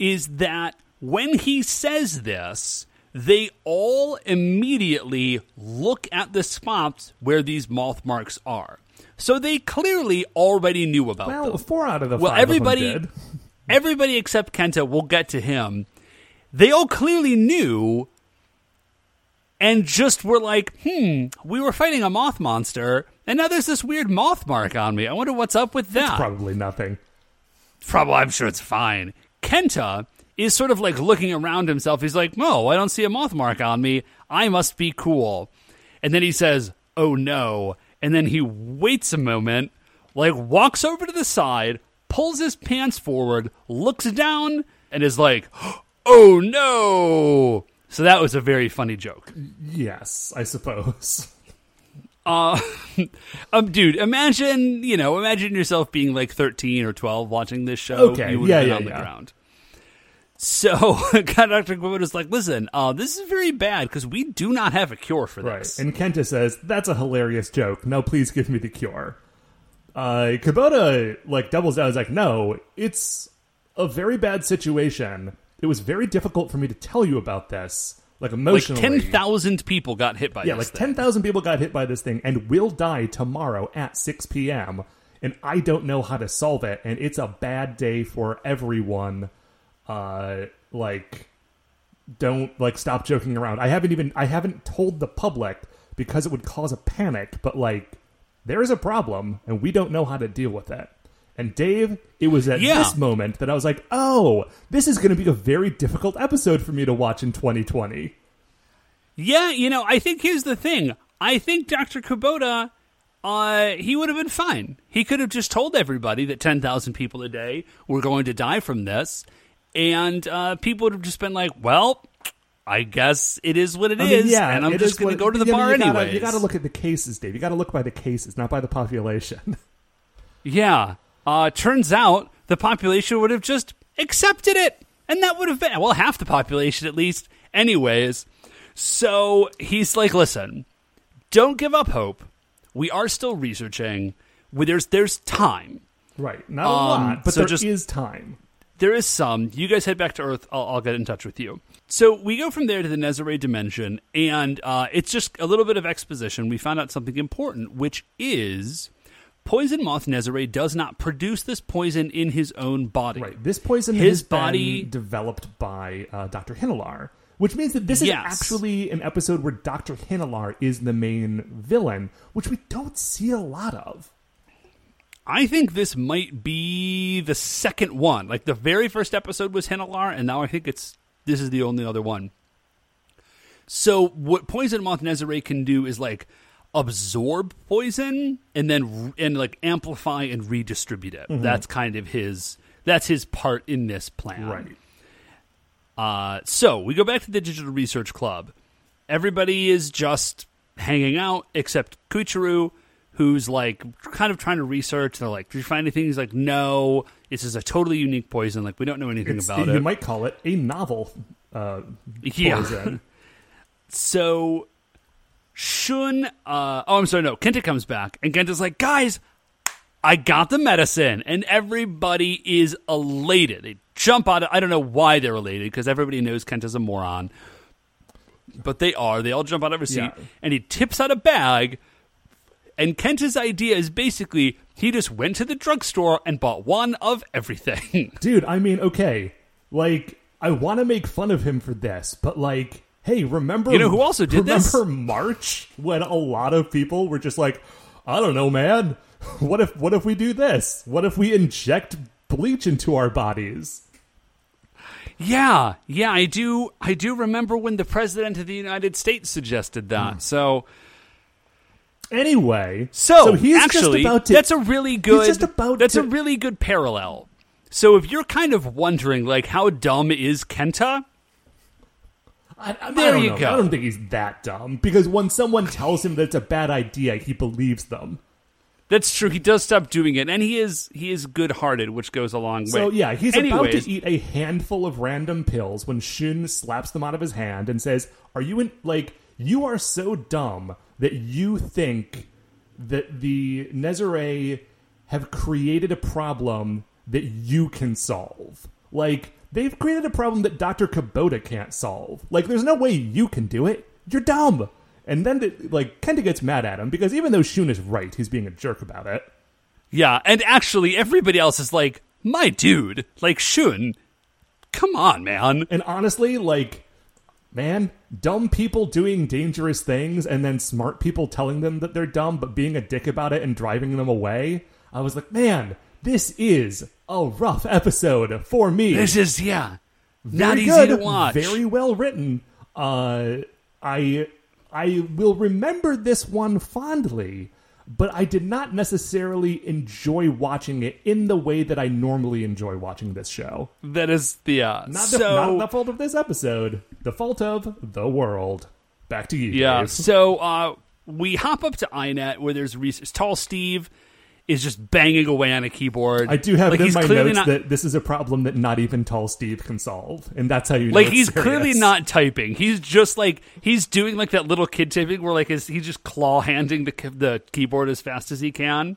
Speaker 2: is that when he says this, they all immediately look at the spots where these moth marks are. So they clearly already knew about
Speaker 1: Well,
Speaker 2: them.
Speaker 1: four out of the
Speaker 2: Well,
Speaker 1: five
Speaker 2: everybody-
Speaker 1: of them did.
Speaker 2: Everybody except Kenta, we'll get to him. They all clearly knew and just were like, hmm, we were fighting a moth monster, and now there's this weird moth mark on me. I wonder what's up with that.
Speaker 1: Probably nothing.
Speaker 2: Probably, I'm sure it's fine. Kenta is sort of like looking around himself. He's like, no, I don't see a moth mark on me. I must be cool. And then he says, oh no. And then he waits a moment, like walks over to the side, pulls his pants forward, looks down, and is like, oh no. So that was a very funny joke.
Speaker 1: Yes, I suppose.
Speaker 2: Uh, um, dude, imagine you know, imagine yourself being like thirteen or twelve watching this show.
Speaker 1: Okay,
Speaker 2: you would
Speaker 1: yeah,
Speaker 2: have been
Speaker 1: yeah,
Speaker 2: on the
Speaker 1: yeah.
Speaker 2: ground. So, Dr. is like, listen, uh, this is very bad because we do not have a cure for
Speaker 1: Right.
Speaker 2: this.
Speaker 1: And Kenta says, That's a hilarious joke. Now please give me the cure. Uh Kubota like doubles down, is like, No, it's a very bad situation. It was very difficult for me to tell you about this. Like emotionally.
Speaker 2: like
Speaker 1: emotionally.
Speaker 2: ten thousand people got hit by
Speaker 1: Yeah, like ten thousand people got hit by this thing and will die tomorrow at six PM. And I don't know how to solve it, and it's a bad day for everyone. Uh like don't like stop joking around. I haven't even I haven't told the public because it would cause a panic, but like there is a problem and we don't know how to deal with it. And Dave, it was at
Speaker 2: Yeah.
Speaker 1: this moment that I was like, "Oh, this is going to be a very difficult episode for me to watch in 2020."
Speaker 2: Yeah, you know, I think here's the thing. I think Dr. Kubota, uh, he would have been fine. He could have just told everybody that 10,000 people a day were going to die from this, and uh, people would have just been like, well, I guess it is what it is,
Speaker 1: I mean, yeah,
Speaker 2: and I'm just going to go to the
Speaker 1: yeah,
Speaker 2: bar
Speaker 1: you gotta,
Speaker 2: anyways.
Speaker 1: You got to look at the cases, Dave. You got to look by the cases, not by the population.
Speaker 2: Yeah. Uh, turns out the population would have just accepted it. And that would have been, well, half the population at least. Anyways. So he's like, listen, don't give up hope. We are still researching. There's there's time.
Speaker 1: Right. Not a
Speaker 2: Um,
Speaker 1: lot, but
Speaker 2: so
Speaker 1: there is
Speaker 2: just-
Speaker 1: time.
Speaker 2: There is some. You guys head back to Earth. I'll, I'll get in touch with you. So we go from there to the Nezare dimension, and uh, it's just a little bit of exposition. We found out something important, which is Poison Moth Nezare does not produce this poison in his own body.
Speaker 1: Right. This poison
Speaker 2: His
Speaker 1: has been
Speaker 2: body-
Speaker 1: developed by uh, Dr. Hinelar, which means that this is
Speaker 2: Yes.
Speaker 1: actually an episode where Dr. Hinelar is the main villain, which we don't see a lot of.
Speaker 2: I think this might be the second one. Like the very first episode was Hinelar, and now I think it's this is the only other one. So what Poison Moth Nezare can do is like absorb poison and then and like amplify and redistribute it. That's kind of his that's his part in this plan.
Speaker 1: Right.
Speaker 2: Uh, so we go back to the Digital Research Club. Everybody is just hanging out except Koichiro, who's like kind of trying to research. They're like, "Did you find anything?" He's like, "No, this is a totally unique poison. Like we don't know anything
Speaker 1: It's-
Speaker 2: about
Speaker 1: you
Speaker 2: it."
Speaker 1: might call it a novel uh,
Speaker 2: Yeah.
Speaker 1: poison.
Speaker 2: So Shun, uh, oh, I'm sorry, no, Kenta comes back, and Kenta's like, guys, I got the medicine, and everybody is elated. They jump out. Of, I don't know why they're elated because everybody knows Kenta's a moron, but they are. They all jump out of a seat,
Speaker 1: Yeah.
Speaker 2: and he tips out a bag. And Kenta's idea is basically he just went to the drugstore and bought one of everything.
Speaker 1: Dude, I mean, okay. Like, I want to make fun of him for this, but like, hey, remember
Speaker 2: You know who also did this?
Speaker 1: remember March when a lot of people were just like, I don't know, man. What if what if we do this? What if we inject bleach into our bodies?
Speaker 2: Yeah, yeah, I do. I do remember when the president of the United States suggested that.
Speaker 1: Hmm.
Speaker 2: So,
Speaker 1: Anyway,
Speaker 2: so,
Speaker 1: he's
Speaker 2: actually,
Speaker 1: just about to
Speaker 2: that's a really good.
Speaker 1: just about
Speaker 2: that's
Speaker 1: to-
Speaker 2: a really good parallel. So, if you're kind of wondering, like, how dumb is Kenta?
Speaker 1: I, I,
Speaker 2: There
Speaker 1: I don't
Speaker 2: you
Speaker 1: know.
Speaker 2: go.
Speaker 1: I don't think he's that dumb because when someone tells him that it's a bad idea, he believes them.
Speaker 2: That's true. He does stop doing it, and he is he is good hearted, which goes a long way.
Speaker 1: So yeah, he's about to eat a handful of random pills when Shun slaps them out of his hand and says, "Are you in like you are so dumb that you think that the Nezare have created a problem that you can solve? Like they've created a problem that Doctor Kubota can't solve. Like there's no way you can do it. You're dumb." And then, the, like, Kenta gets mad at him because even though Shun is right, he's being a jerk about it.
Speaker 2: Yeah, and actually, everybody else is like, my dude, like Shun. Come on, man.
Speaker 1: And honestly, like, man, dumb people doing dangerous things and then smart people telling them that they're dumb but being a dick about it and driving them away. I was like, man, this is a rough episode for me.
Speaker 2: This is yeah, not
Speaker 1: Very
Speaker 2: easy
Speaker 1: good,
Speaker 2: to watch.
Speaker 1: Very well written. Uh, I I will remember this one fondly, but I did not necessarily enjoy watching it in the way that I normally enjoy watching this show.
Speaker 2: That is the uh,
Speaker 1: Not the,
Speaker 2: so
Speaker 1: not the fault of this episode. The fault of the world. Back to you.
Speaker 2: yeah.
Speaker 1: Dave.
Speaker 2: So uh, we hop up to INET where there's research. Tall Steve is just banging away on a keyboard.
Speaker 1: I do have
Speaker 2: like,
Speaker 1: in my notes
Speaker 2: not,
Speaker 1: that this is a problem that not even tall Steve can solve, and that's how you know
Speaker 2: like he's
Speaker 1: serious.
Speaker 2: clearly not typing. He's just like he's doing like that little kid typing where like his, he's just claw handing the the keyboard as fast as he can.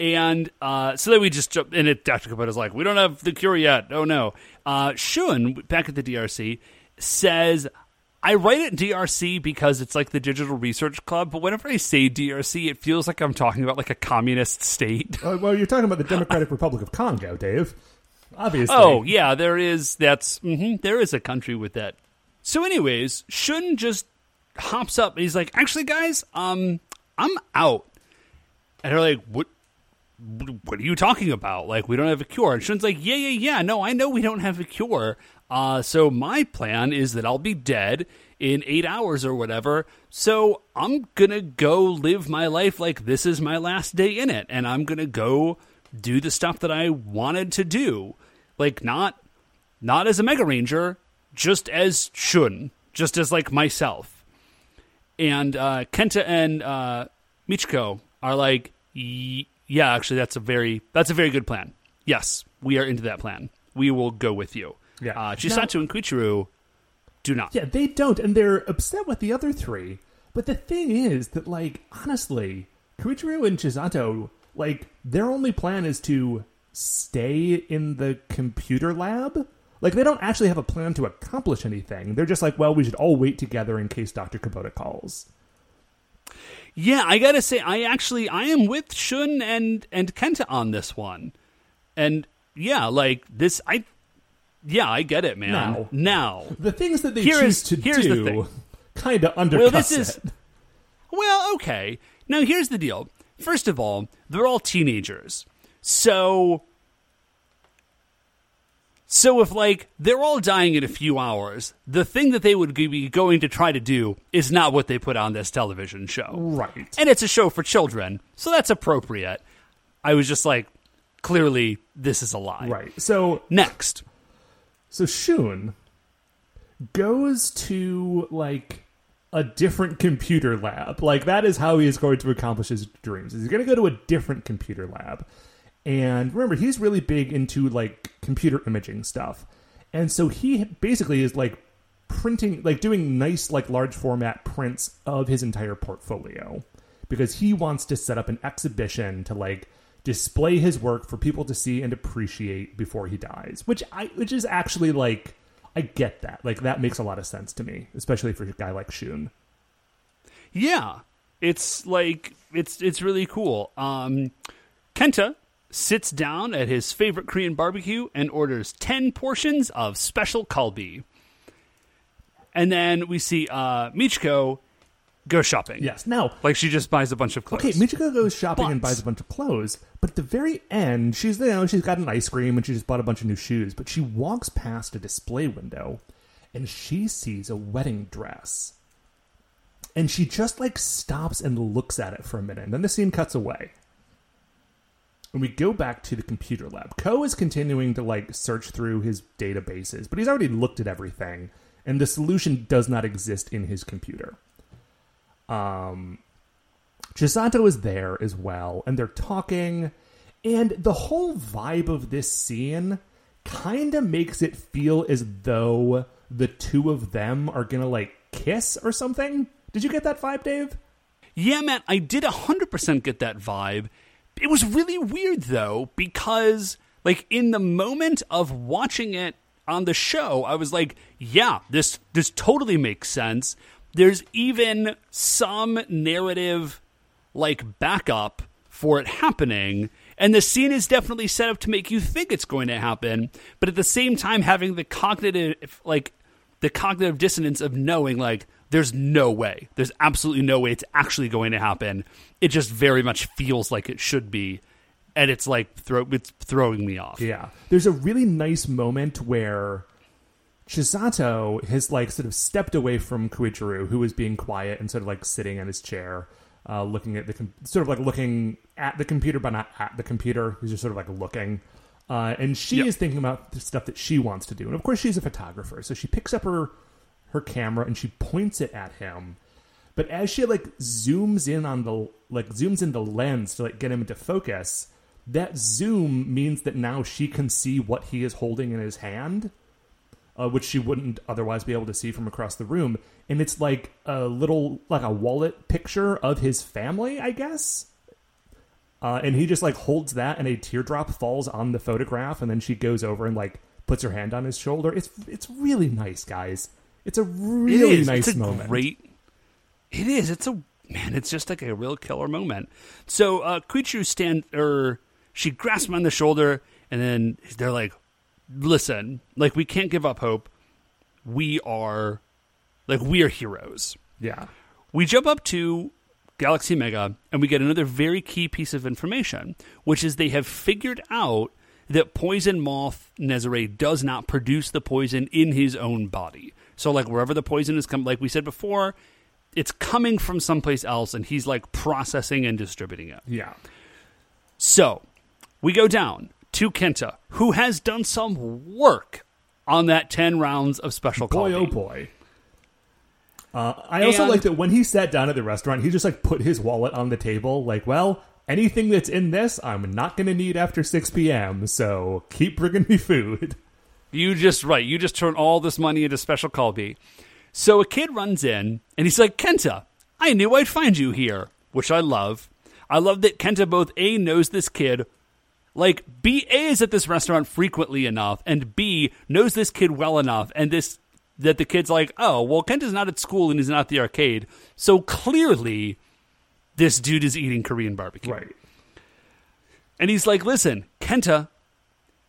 Speaker 2: And uh, so then we just jump, and it, Dr. Kubota's like, we don't have the cure yet. Oh no. Uh, Shun, back at the DRC, says, I write it DRC because it's like the Digital Research Club, but whenever I say DRC, it feels like I'm talking about like a communist state.
Speaker 1: Uh, well, you're talking about the Democratic Republic of Congo, Dave. Obviously.
Speaker 2: Oh yeah, there is. That's hmm there is a country with that. So, anyways, Shun just hops up and he's like, "Actually, guys, um, I'm out." And they're like, "What? What are you talking about? Like, we don't have a cure." And Shun's like, "Yeah, yeah, yeah. No, I know we don't have a cure. Uh, so my plan is that I'll be dead in eight hours or whatever. So I'm gonna go live my life like this is my last day in it, and I'm gonna go." do the stuff that I wanted to do. Like not not as a Mega Ranger, just as Shun, just as like myself. And uh, Kenta and uh, Michiko are like, "Y- yeah, actually, that's a very that's a very good plan. Yes, we are into that plan. We will go with you.
Speaker 1: Yeah.
Speaker 2: Uh,
Speaker 1: Now-
Speaker 2: and Koichiro do not.
Speaker 1: Yeah, they don't, and they're upset with the other three. But the thing is that, like, honestly, Koichiro and Chisato, like, their only plan is to stay in the computer lab. Like, they don't actually have a plan to accomplish anything. They're just like, well, we should all wait together in case Dr. Kubota calls.
Speaker 2: Yeah, I gotta say, I actually I am with Shun and and Kenta on this one, and yeah, like this, I yeah, I get it, man.
Speaker 1: Now.
Speaker 2: now,
Speaker 1: The things that they
Speaker 2: Here
Speaker 1: choose
Speaker 2: is-
Speaker 1: to
Speaker 2: here's the
Speaker 1: do
Speaker 2: thing.
Speaker 1: kind of undercuts
Speaker 2: Well, this is-
Speaker 1: it.
Speaker 2: Well, okay. Now here's the deal. First of all, they're all teenagers. So so if like they're all dying in a few hours, the thing that they would be going to try to do is not what they put on this television show.
Speaker 1: Right.
Speaker 2: And it's a show for children, so that's appropriate. I was just like clearly this is a lie.
Speaker 1: Right. So
Speaker 2: Next.
Speaker 1: So Shun goes to like a different computer lab. Like that is how he is going to accomplish his dreams. He's going to go to a different computer lab. And remember, he's really big into like computer imaging stuff. And so he basically is like printing like doing nice like large format prints of his entire portfolio. Because he wants to set up an exhibition to like display his work for people to see and appreciate before he dies. Which i which is actually like i get that. Like that makes a lot of sense to me especially for a guy like shun.
Speaker 2: Yeah, it's like it's it's really cool. Um, Kenta sits down at his favorite Korean barbecue and orders ten portions of special kalbi. And then we see uh, Michiko go shopping.
Speaker 1: yes now
Speaker 2: like she just buys a bunch of clothes.
Speaker 1: Okay, Michiko goes shopping and buys a bunch of clothes, but at the very end, she's you know she's got an ice cream and she just bought a bunch of new shoes. But she walks past a display window, and she sees a wedding dress, and she just like stops and looks at it for a minute. And then the scene cuts away, and we go back to the computer lab. Ko is continuing to like search through his databases, but he's already looked at everything, and the solution does not exist in his computer. Um, Chisato is there as well, and they're talking, and the whole vibe of this scene kind of makes it feel as though the two of them are gonna like kiss or something. Did you get that vibe, Dave?
Speaker 2: Yeah, man, I did 100% get that vibe. It was really weird, though, because, like, in the moment of watching it on the show, I was like, yeah, this, this totally makes sense. There's even some narrative, like, backup for it happening. And the scene is definitely set up to make you think it's going to happen, but at the same time, having the cognitive, like, the cognitive dissonance of knowing like there's no way there's absolutely no way it's actually going to happen it just very much feels like it should be and it's like throw it's throwing me off
Speaker 1: Yeah. There's a really nice moment where Chisato has like sort of stepped away from Koichiro, who was being quiet and sort of like sitting in his chair, uh, looking at the com- sort of like looking at the computer, but not at the computer. He's just sort of like looking. Uh, and she
Speaker 2: Yep.
Speaker 1: is thinking about the stuff that she wants to do. And of course, she's a photographer, so she picks up her her camera and she points it at him. But as she like zooms in on the like zooms in the lens to like get him into focus, that zoom means that now she can see what he is holding in his hand, uh, which she wouldn't otherwise be able to see from across the room. And it's like a little like a wallet picture of his family, I guess. Uh, and he just like holds that, and a teardrop falls on the photograph, and then she goes over and like puts her hand on his shoulder. It's it's really nice, guys. It's a really nice
Speaker 2: it's a
Speaker 1: moment.
Speaker 2: great it is. It's a man it's just like a real killer moment. So uh Kuichu stand or she grasps him on the shoulder and then they're like listen like we can't give up hope. We are like we are heroes.
Speaker 1: Yeah,
Speaker 2: we jump up to Galaxy Mega and we get another very key piece of information, which is they have figured out that poison moth Nezare does not produce the poison in his own body. So like wherever the poison is come like we said before, it's coming from someplace else and he's like processing and distributing it.
Speaker 1: yeah.
Speaker 2: So we go down to Kenta, who has done some work on that 10 rounds of special
Speaker 1: Boy,
Speaker 2: coffee.
Speaker 1: oh boy. Uh, I also
Speaker 2: And-
Speaker 1: like that when he sat down at the restaurant, he just like put his wallet on the table. Like, well, anything that's in this, I'm not going to need after 6 p.m. So keep bringing me food.
Speaker 2: You just right. You just turn all this money into special kalbi. So a kid runs in and he's like, Kenta, I knew I'd find you here, which I love. I love that Kenta both A knows this kid, like B A is at this restaurant frequently enough, and B knows this kid well enough, and this that the kid's like, oh, well, Kenta's not at school and he's not at the arcade, so clearly this dude is eating Korean barbecue.
Speaker 1: Right.
Speaker 2: And he's like, listen, Kenta,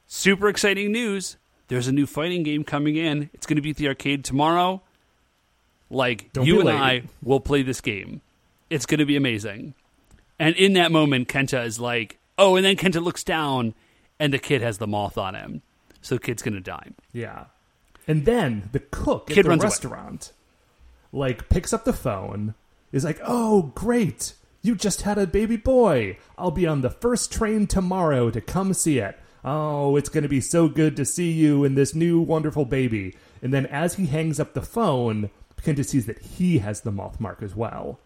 Speaker 2: super exciting news. There's a new fighting game coming in. It's going to be at the arcade tomorrow. Like,
Speaker 1: Don't
Speaker 2: you and
Speaker 1: late.
Speaker 2: I will play this game. It's going to be amazing. And in that moment, Kenta is like, oh, and then Kenta looks down and the kid has the moth on him. So the kid's going to die.
Speaker 1: Yeah. And then the cook
Speaker 2: Kid
Speaker 1: at the
Speaker 2: runs away.
Speaker 1: restaurant like picks up the phone, is like, "Oh, great. You just had a baby boy. I'll be on the first train tomorrow to come see it. Oh, it's going to be so good to see you and this new wonderful baby." And then as he hangs up the phone, Kenta sees that he has the moth mark as well.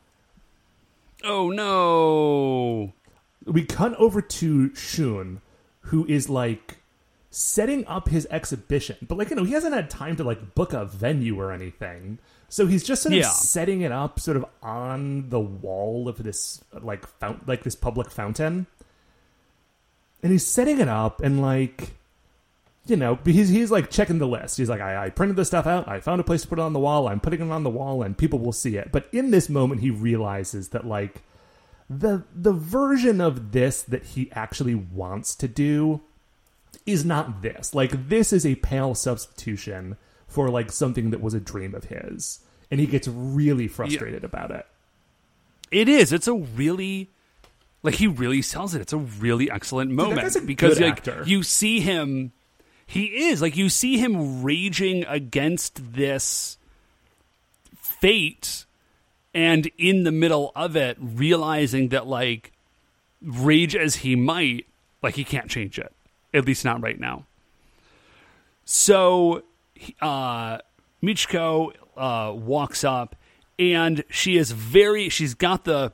Speaker 2: Oh, no.
Speaker 1: we cut over to Shun, who is like setting up his exhibition, but like you know he hasn't had time to like book a venue or anything, so he's just sort of
Speaker 2: Yeah.
Speaker 1: setting it up sort of on the wall of this like fount- like this public fountain, and he's setting it up and like. You know, he's he's like checking the list. He's like, I, I printed this stuff out. I found a place to put it on the wall. I'm putting it on the wall, and people will see it. But in this moment, he realizes that like the the version of this that he actually wants to do is not this. Like this is a pale substitution for like something that was a dream of his. And he gets really frustrated about it.
Speaker 2: It is. It's a really like he really sells it. It's a really excellent moment
Speaker 1: a
Speaker 2: because like
Speaker 1: actor.
Speaker 2: you see him he is like you see him raging against this fate and in the middle of it realizing that like rage as he might like he can't change it at least not right now so uh michiko uh walks up and she is very she's got the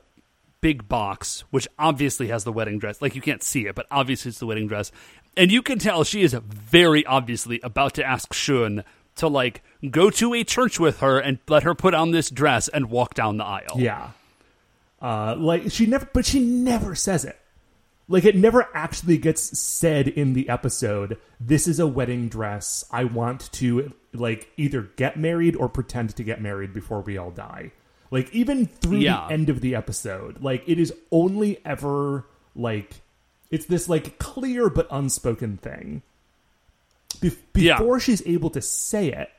Speaker 2: big box which obviously has the wedding dress like you can't see it but obviously it's the wedding dress and you can tell she is very obviously about to ask shun to like go to a church with her and let her put on this dress and walk down the aisle
Speaker 1: Yeah. Uh like she never but she never says it. Like it never actually gets said in the episode, this is a wedding dress. I want to like either get married or pretend to get married before we all die. Like even through
Speaker 2: Yeah.
Speaker 1: the end of the episode, like it is only ever like it's this like clear but unspoken thing. Be-
Speaker 2: Yeah.
Speaker 1: before she's able to say it,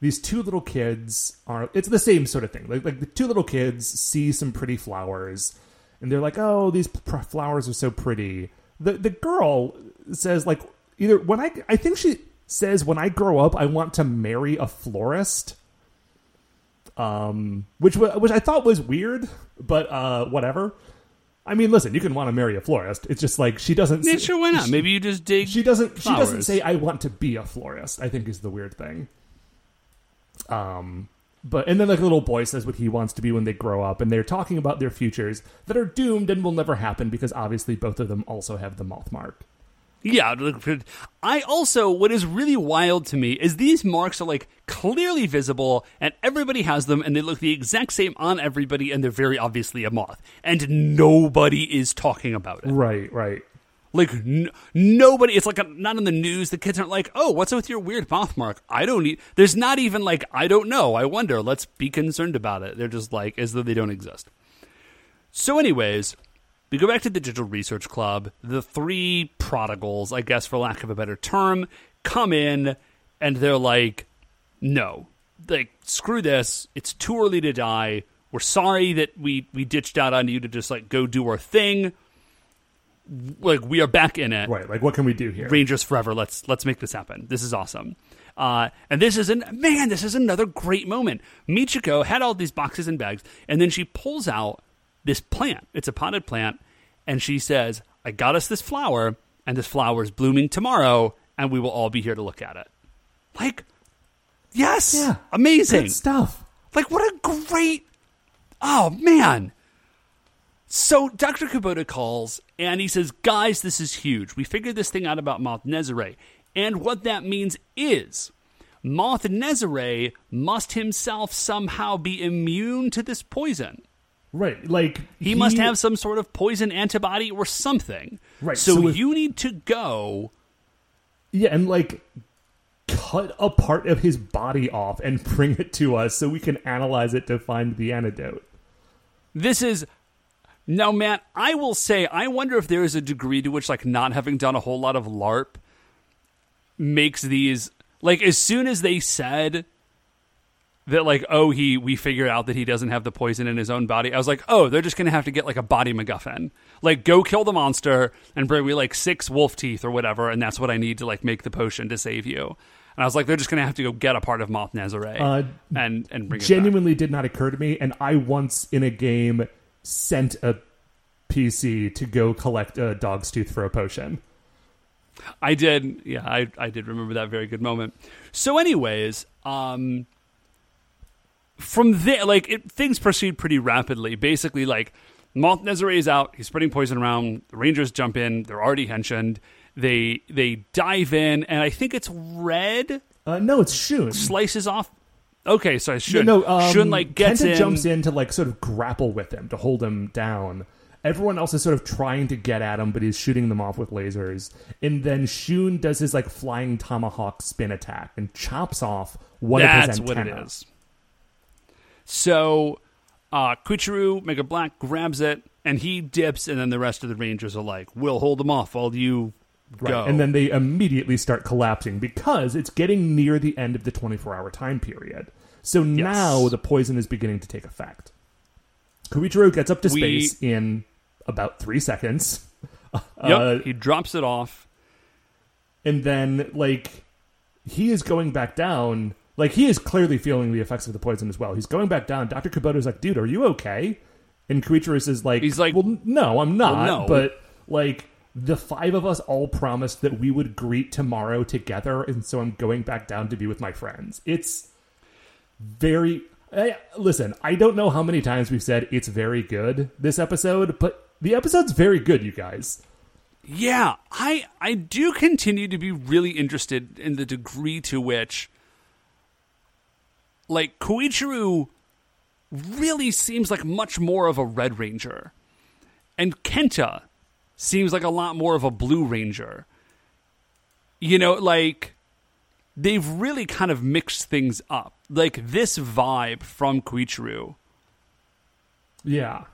Speaker 1: these two little kids are it's the same sort of thing like like the two little kids see some pretty flowers and they're like oh these pr- flowers are so pretty the the girl says like either when i i think she says when i grow up i want to marry a florist um which which i thought was weird but uh whatever. I mean listen you can want to marry a florist. It's just like she doesn't
Speaker 2: Yeah, sure why not? maybe you just dig
Speaker 1: she doesn't she doesn't say i want to be a florist i think is the weird thing. Um but and then like the little boy says what he wants to be when they grow up and they're talking about their futures that are doomed and will never happen because obviously both of them also have the moth mark
Speaker 2: Yeah, I also what is really wild to me is these marks are like clearly visible and everybody has them and they look the exact same on everybody and they're very obviously a moth and nobody is talking about it.
Speaker 1: right right
Speaker 2: Like n- nobody, it's like a, not in the news. The kids aren't like, "Oh, what's with your weird moth mark?" I don't need. There's not even like, "I don't know." I wonder. Let's be concerned about it. They're just like as though they don't exist. So, anyways, we go back to the Digital Research Club. The three prodigals, I guess, for lack of a better term, come in and they're like, "No, like screw this. It's too early to die. We're sorry that we we ditched out on you to just like go do our thing." Like we are back in it.
Speaker 1: right like what can we do here
Speaker 2: Rangers forever. Let's let's make this happen. This is awesome. Uh, and this is an man. This is another great moment. Michiko had all these boxes and bags, and then she pulls out this plant. It's a potted plant, and she says, "I got us this flower, and this flower is blooming tomorrow, and we will all be here to look at it." Like, yes,
Speaker 1: yeah
Speaker 2: amazing
Speaker 1: Good stuff
Speaker 2: like, what a great. Oh, man. So Dr. Kubota calls and he says, Guys, this is huge. We figured this thing out about Moth Nezare. And what that means is Moth Nezare must himself somehow be immune to this poison.
Speaker 1: Right. Like
Speaker 2: He, must have some sort of poison antibody or something.
Speaker 1: Right,
Speaker 2: So,
Speaker 1: so if-
Speaker 2: you need to go.
Speaker 1: Yeah, and like cut a part of his body off and bring it to us so we can analyze it to find the antidote.
Speaker 2: This is. Now, Matt, I will say, I wonder if there is a degree to which, like, not having done a whole lot of LARP makes these. Like, as soon as they said that, like, oh, he, we figured out that he doesn't have the poison in his own body, I was like, oh, they're just going to have to get, like, a body MacGuffin. Like, go kill the monster and bring me, like, six wolf teeth or whatever, and that's what I need to, like, make the potion to save you. And I was like, they're just going to have to go get a part of Moth Nezare
Speaker 1: Uh,
Speaker 2: and, and bring it.
Speaker 1: Genuinely did not occur to me, and I once in a game sent a PC to go collect a dog's tooth for a potion.
Speaker 2: I did. Yeah, I, I did remember that very good moment. So, anyways, um, from there, like it, things proceed pretty rapidly. Basically, like Moth Nezare is out. He's spreading poison around. The Rangers jump in. They're already henshined. They they dive in, and I think it's Red
Speaker 1: Uh, no, it's Shun.
Speaker 2: slices off. Okay, so I should
Speaker 1: no, um,
Speaker 2: Shun like gets
Speaker 1: Kenta
Speaker 2: in.
Speaker 1: jumps in to like sort of grapple with him to hold him down. Everyone else is sort of trying to get at him, but he's shooting them off with lasers. And then Shun does his like flying tomahawk spin attack and chops off one
Speaker 2: That's
Speaker 1: of his
Speaker 2: what it
Speaker 1: antennas.
Speaker 2: is. So, uh, Koichiro, Mega Black grabs it, and he dips, and then the rest of the Rangers are like, "We'll hold him off while you
Speaker 1: Right.
Speaker 2: go."
Speaker 1: And then they immediately start collapsing because it's getting near the end of the 24 hour time period. So now the poison is beginning to take effect. Koichiro gets up to
Speaker 2: We-
Speaker 1: space in about three seconds.
Speaker 2: yep,
Speaker 1: uh,
Speaker 2: he drops it off.
Speaker 1: and then like he is going back down like he is clearly feeling the effects of the poison as well. He's going back down. Dr kubota's like dude are you okay? And Kuichirus is like
Speaker 2: He's like,
Speaker 1: well no i'm not.
Speaker 2: "Well, no."
Speaker 1: but like the five of us all promised that we would greet tomorrow together and so i'm going back down to be with my friends. It's very eh, listen i don't know how many times we've said it's very good this episode but the episode's very good you guys.
Speaker 2: Yeah, I I do continue to be really interested in the degree to which like Koichiro really seems like much more of a Red Ranger. And Kenta seems like a lot more of a Blue Ranger. You know, like they've really kind of mixed things up. Like this vibe from Koichiro.
Speaker 1: Yeah.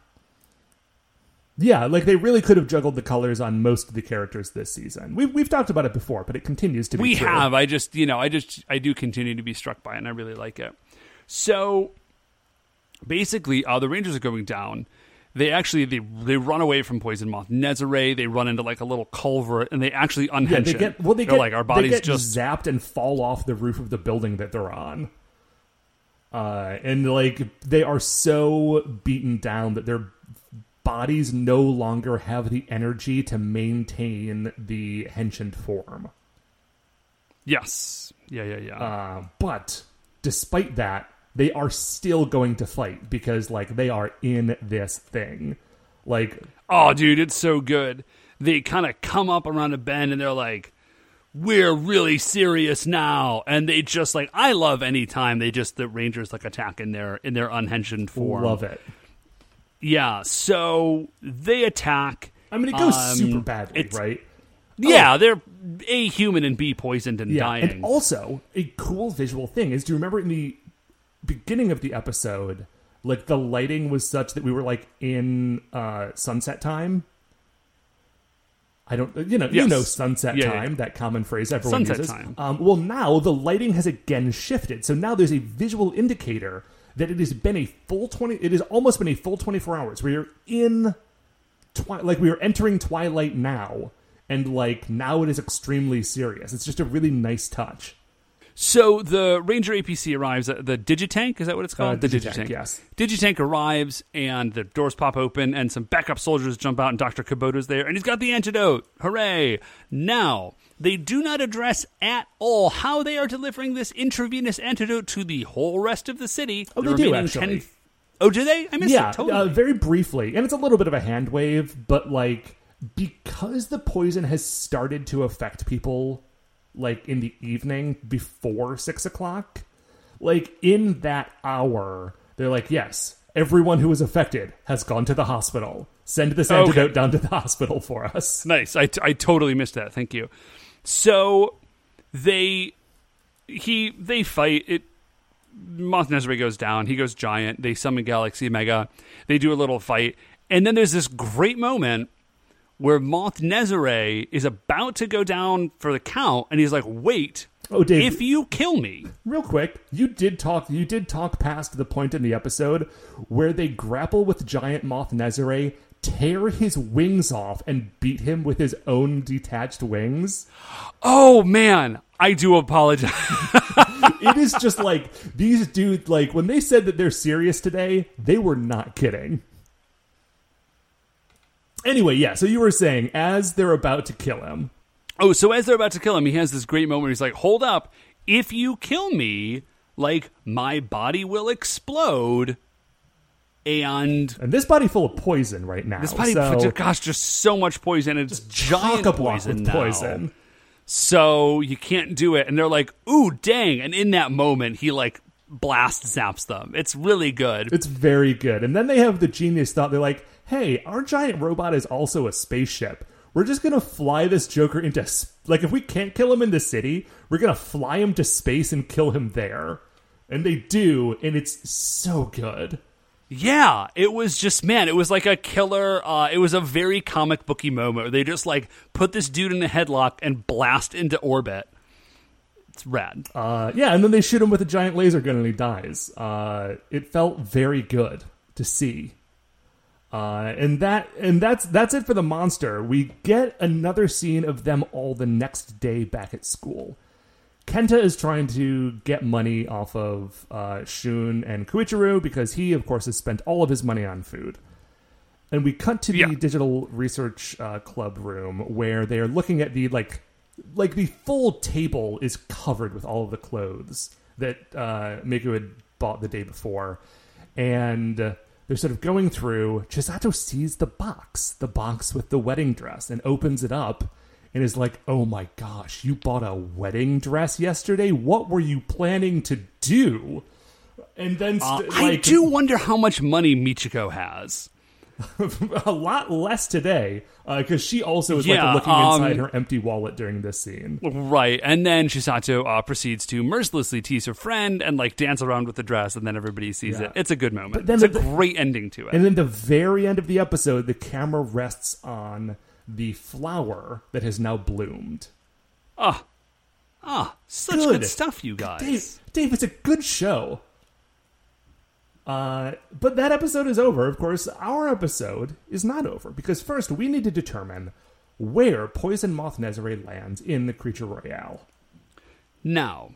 Speaker 1: Yeah, like they really could have juggled the colors on most of the characters this season. We've we've talked about it before, but it continues to be
Speaker 2: we
Speaker 1: true.
Speaker 2: have i just you know i just i do continue to be struck by it and i really like it so basically uh, the rangers are going down they actually they they run away from poison moth Nezare. they run into like a little culvert and they actually unhension
Speaker 1: Yeah, they get well. They
Speaker 2: They're
Speaker 1: get
Speaker 2: like our
Speaker 1: they
Speaker 2: bodies
Speaker 1: get
Speaker 2: just
Speaker 1: zapped and fall off the roof of the building that they're on. Uh, and like they are so beaten down that their bodies no longer have the energy to maintain the henshined form.
Speaker 2: yes yeah yeah yeah
Speaker 1: Uh, but despite that, they are still going to fight because like they are in this thing. Like
Speaker 2: oh dude it's so good they kind of come up around a bend and they're like we're really serious now and they just like i love any time they just the rangers like attack in their in their unhenshined form
Speaker 1: love it.
Speaker 2: Yeah, so they attack.
Speaker 1: I mean, it goes
Speaker 2: Um,
Speaker 1: super badly, right?
Speaker 2: Yeah, they're A, human, and B, poisoned and
Speaker 1: Yeah,
Speaker 2: dying.
Speaker 1: and also a cool visual thing is, do you remember in the beginning of the episode, like the lighting was such that we were like in uh, sunset time. I don't, you know, you know, sunset
Speaker 2: Yeah, yeah,
Speaker 1: time,
Speaker 2: yeah.
Speaker 1: that common phrase everyone
Speaker 2: Sunset
Speaker 1: uses.
Speaker 2: time.
Speaker 1: Um, well, now the lighting has again shifted, so now there's a visual indicator that it has been a full twenty. It has almost been a full twenty four hours. We are in, twi- like we are entering twilight now, and like now it is extremely serious. It's just a really nice touch.
Speaker 2: So the Ranger APC arrives at the Digitank. Is that what it's called?
Speaker 1: Uh,
Speaker 2: the
Speaker 1: Digitank, yes.
Speaker 2: Digitank arrives, and the doors pop open, and some backup soldiers jump out, and Dr. Kubota's there, and he's got the antidote. Hooray! Now, they do not address at all how they are delivering this intravenous antidote to the whole rest of the city.
Speaker 1: Oh,
Speaker 2: The
Speaker 1: they do, actually.
Speaker 2: Oh, do they? I missed
Speaker 1: yeah,
Speaker 2: it totally.
Speaker 1: uh, very briefly, and it's a little bit of a hand wave, but like because the poison has started to affect people like in the evening before six o'clock. Like in that hour, they're like, yes, everyone who was affected has gone to the hospital. Send this
Speaker 2: Okay.
Speaker 1: antidote down to the hospital for us.
Speaker 2: Nice. I, I totally missed that. Thank you. So they he they fight it. Moth Nezare goes down. He goes giant. They summon Galaxy Mega. They do a little fight, and then there's this great moment where Moth Nezare is about to go down for the count, and he's like, "Wait,
Speaker 1: Oh, Dave,
Speaker 2: if you kill me."
Speaker 1: real quick, you did talk. You did talk past the point in the episode where they grapple with giant Moth Nezare, tear his wings off, and beat him with his own detached wings.
Speaker 2: Oh man, I do apologize.
Speaker 1: it is just like these dudes like when they said that they're serious today they were not kidding anyway yeah so you were saying as they're about to kill him
Speaker 2: Oh, so as they're about to kill him, he has this great moment where he's like, Hold up, if you kill me, like, my body will explode. And
Speaker 1: and this body full of poison right now
Speaker 2: this body,
Speaker 1: so
Speaker 2: gosh, just so much poison. It's giant poison
Speaker 1: with
Speaker 2: now.
Speaker 1: poison
Speaker 2: So you can't do it. And they're like, Ooh, dang. And in that moment, he, like, blast zaps them. It's really good.
Speaker 1: it's very good and then they have the genius thought they're like hey our giant robot is also a spaceship we're just gonna fly this joker into s- like if we can't kill him in the city we're gonna fly him to space and kill him there and they do and it's so good
Speaker 2: Yeah, it was just man, it was like a killer. Uh, it was a very comic booky moment they just like put this dude in a headlock and blast into orbit. It's rad.
Speaker 1: Uh, yeah, and then they shoot him with a giant laser gun and he dies. Uh, it felt very good to see. Uh, and that and that's that's it for the monster. We get another scene of them all the next day back at school. Kenta is trying to get money off of uh, Shun and Koichiro because he, of course, has spent all of his money on food. And we cut to the
Speaker 2: Yeah.
Speaker 1: digital research uh, club room where they're looking at the like, like the full table is covered with all of the clothes that uh, Miku had bought the day before, and uh, they're sort of going through. Chisato sees the box, the box with the wedding dress, and opens it up. And is like, oh my gosh, you bought a wedding dress yesterday? What were you planning to do? And then,
Speaker 2: Uh,
Speaker 1: st-
Speaker 2: I do wonder how much money Michiko has.
Speaker 1: a lot less today because she also is
Speaker 2: Yeah,
Speaker 1: like looking
Speaker 2: um,
Speaker 1: inside her empty wallet during this scene.
Speaker 2: Right, and then Chisato uh, proceeds to mercilessly tease her friend and like dance around with the dress, and then everybody sees
Speaker 1: Yeah.
Speaker 2: it. It's a good moment.
Speaker 1: But then
Speaker 2: it's a great ending to it.
Speaker 1: And then the very end of the episode, the camera rests on the flower that has now bloomed.
Speaker 2: Ah, ah, such
Speaker 1: Good.
Speaker 2: good, stuff, you guys.
Speaker 1: Dave, Dave, it's a good show. Uh, but that episode is over. Of course, our episode is not over because first we need to determine where Poison Moth Nezare lands in the Creature Royale.
Speaker 2: Now,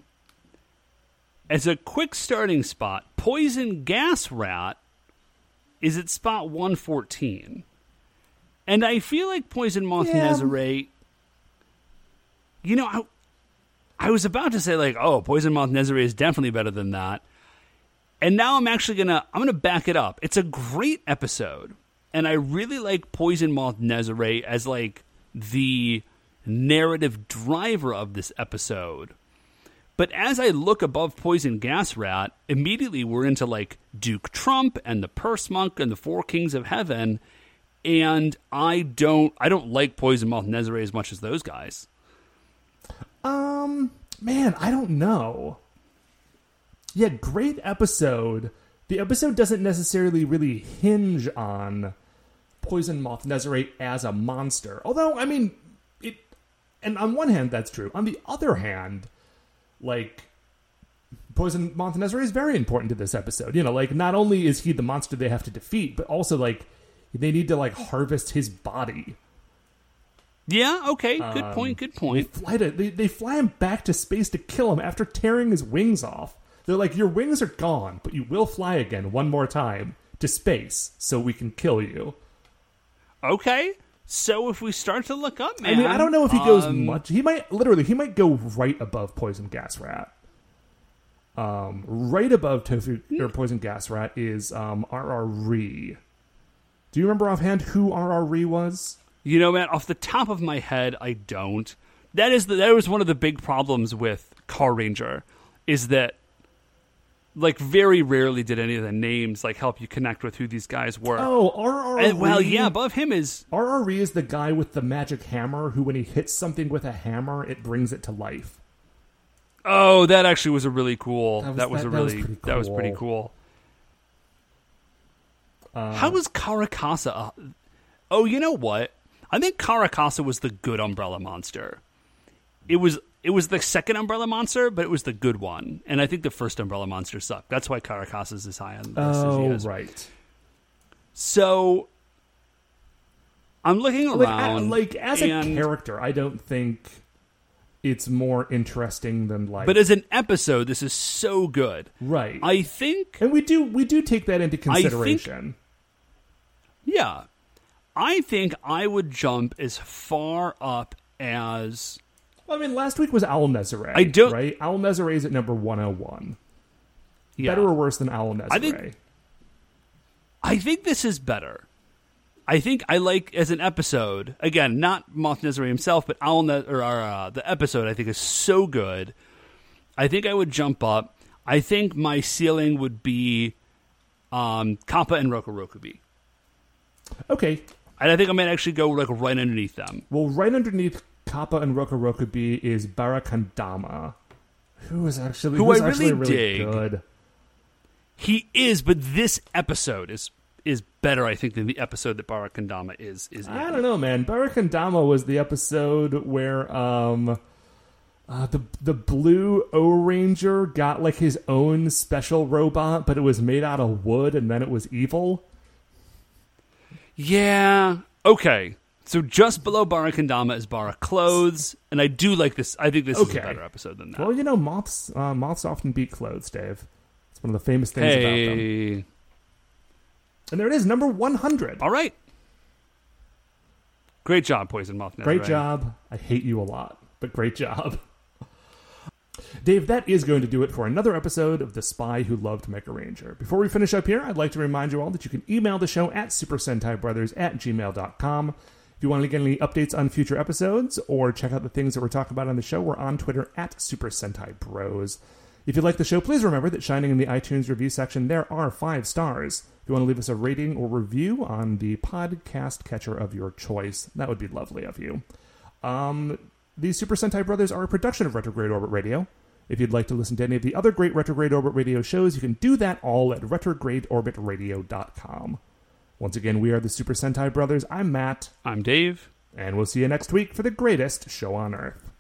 Speaker 2: as a quick starting spot, Poison Gas Rat is at spot 114. And I feel like Poison Moth
Speaker 1: Yeah.
Speaker 2: Nezare. You know, I, I was about to say, like, oh, Poison Moth Nezare is definitely better than that. And now I'm actually gonna I'm gonna back it up. It's a great episode, and I really like Poison Moth Nezare as like the narrative driver of this episode. But as I look above Poison Gas Rat, immediately we're into like Duke Trump and the Purse Monk and the Four Kings of Heaven, and I don't I don't like Poison Moth Nezare as much as those guys.
Speaker 1: Um, man, I don't know. Yeah, great episode. The episode doesn't necessarily really hinge on Poison Moth Nezare as a monster. Although, I mean, it. And on one hand, that's true. On the other hand, like. Poison Moth Nezare is very important to this episode. You know, like, not only is he the monster they have to defeat, but also, like, they need to, like, harvest his body.
Speaker 2: Yeah, okay, good point, um, good
Speaker 1: They
Speaker 2: point.
Speaker 1: fly to they, they fly him back to space to kill him after tearing his wings off. They're like, your wings are gone, but you will fly again one more time to space, so we can kill you.
Speaker 2: Okay. So if we start to look up, man,
Speaker 1: I mean, I don't know if he goes
Speaker 2: um,
Speaker 1: much. He might literally he might go right above Poison Gas Rat. Um, right above Tofu or Poison Gas Rat is um RR Ree. Do you remember offhand who RR Ree was?
Speaker 2: You know, man, off the top of my head, I don't. that is the, that was one of the big problems with Carranger, is that like very rarely did any of the names like help you connect with who these guys were.
Speaker 1: Oh, R.R.
Speaker 2: well, yeah, above him is
Speaker 1: R.R. Is the guy with the magic hammer who, when he hits something with a hammer, it brings it to life.
Speaker 2: oh, that actually was a really cool.
Speaker 1: That
Speaker 2: That
Speaker 1: was-
Speaker 2: was,
Speaker 1: that-
Speaker 2: a
Speaker 1: that was
Speaker 2: really
Speaker 1: pretty
Speaker 2: that was pretty
Speaker 1: cool.
Speaker 2: cool.
Speaker 1: Uh,
Speaker 2: How was Karakasa? Uh, oh, you know what? I think Karakasa was the good Umbrella Monster. It was it was the second Umbrella Monster, but it was the good one. And I think the first Umbrella Monster sucked. That's why Karakasa is as high on the list as he
Speaker 1: Oh, right.
Speaker 2: So I'm looking
Speaker 1: Like, a-
Speaker 2: around,
Speaker 1: like as a character, I don't think it's more interesting than like.
Speaker 2: but as an episode, this is so good.
Speaker 1: right,
Speaker 2: I think
Speaker 1: and we do we do take that into
Speaker 2: think-
Speaker 1: consideration.
Speaker 2: Yeah. I think I would jump as far up as
Speaker 1: I mean, last week was Al Nezare.
Speaker 2: I don't-
Speaker 1: right. Al Nezare is at number one hundred one.
Speaker 2: yeah.
Speaker 1: Better or worse than Al Nezare?
Speaker 2: I think- I think this is better. I think I like as an episode again, not Moth Nezari himself, but Owl ne- or uh, the episode. I think is so good. I think I would jump up. I think my ceiling would be um, Kappa and Rokurokubi,
Speaker 1: okay.
Speaker 2: and I think I might actually go like right underneath them.
Speaker 1: Well, right underneath Kappa and Rokurokubi is Barakandama, who is actually
Speaker 2: Who I really
Speaker 1: really
Speaker 2: dig.
Speaker 1: good.
Speaker 2: He is, but this episode is is better, I think, than the episode that Barakandama is. Is in.
Speaker 1: I don't know, man. Barakandama was the episode where um uh, the the blue O Ranger got like his own special robot, but it was made out of wood, and then it was evil.
Speaker 2: Yeah. Okay. So just below Barakandama is Bara Clothes, and I do like this. I think this is a better episode than that.
Speaker 1: Well, you know, moths uh, moths often beat clothes, Dave. It's one of the famous things about them.
Speaker 2: hey.
Speaker 1: And there it is, number one hundred.
Speaker 2: All right. Great job, Poison Moth.
Speaker 1: Great job. I hate you a lot, but great job. Dave, that is going to do it for another episode of The Spy Who Loved Mega Ranger. Before we finish up here, I'd like to remind you all that you can email the show at Super Sentai Brothers at gmail.com. If you want to get any updates on future episodes or check out the things that we're talking about on the show, we're on Twitter at Super Sentai Bros. If you like the show, please remember that shining in the iTunes review section, there are five stars. If you want to leave us a rating or review on the podcast catcher of your choice, that would be lovely of you. Um, the Super Sentai Brothers are a production of Retrograde Orbit Radio. If you'd like to listen to any of the other great Retrograde Orbit Radio shows, you can do that all at retrogradeorbitradio.com. Once again, we are the Super Sentai Brothers. I'm Matt.
Speaker 2: I'm Dave.
Speaker 1: And we'll see you next week for the greatest show on earth.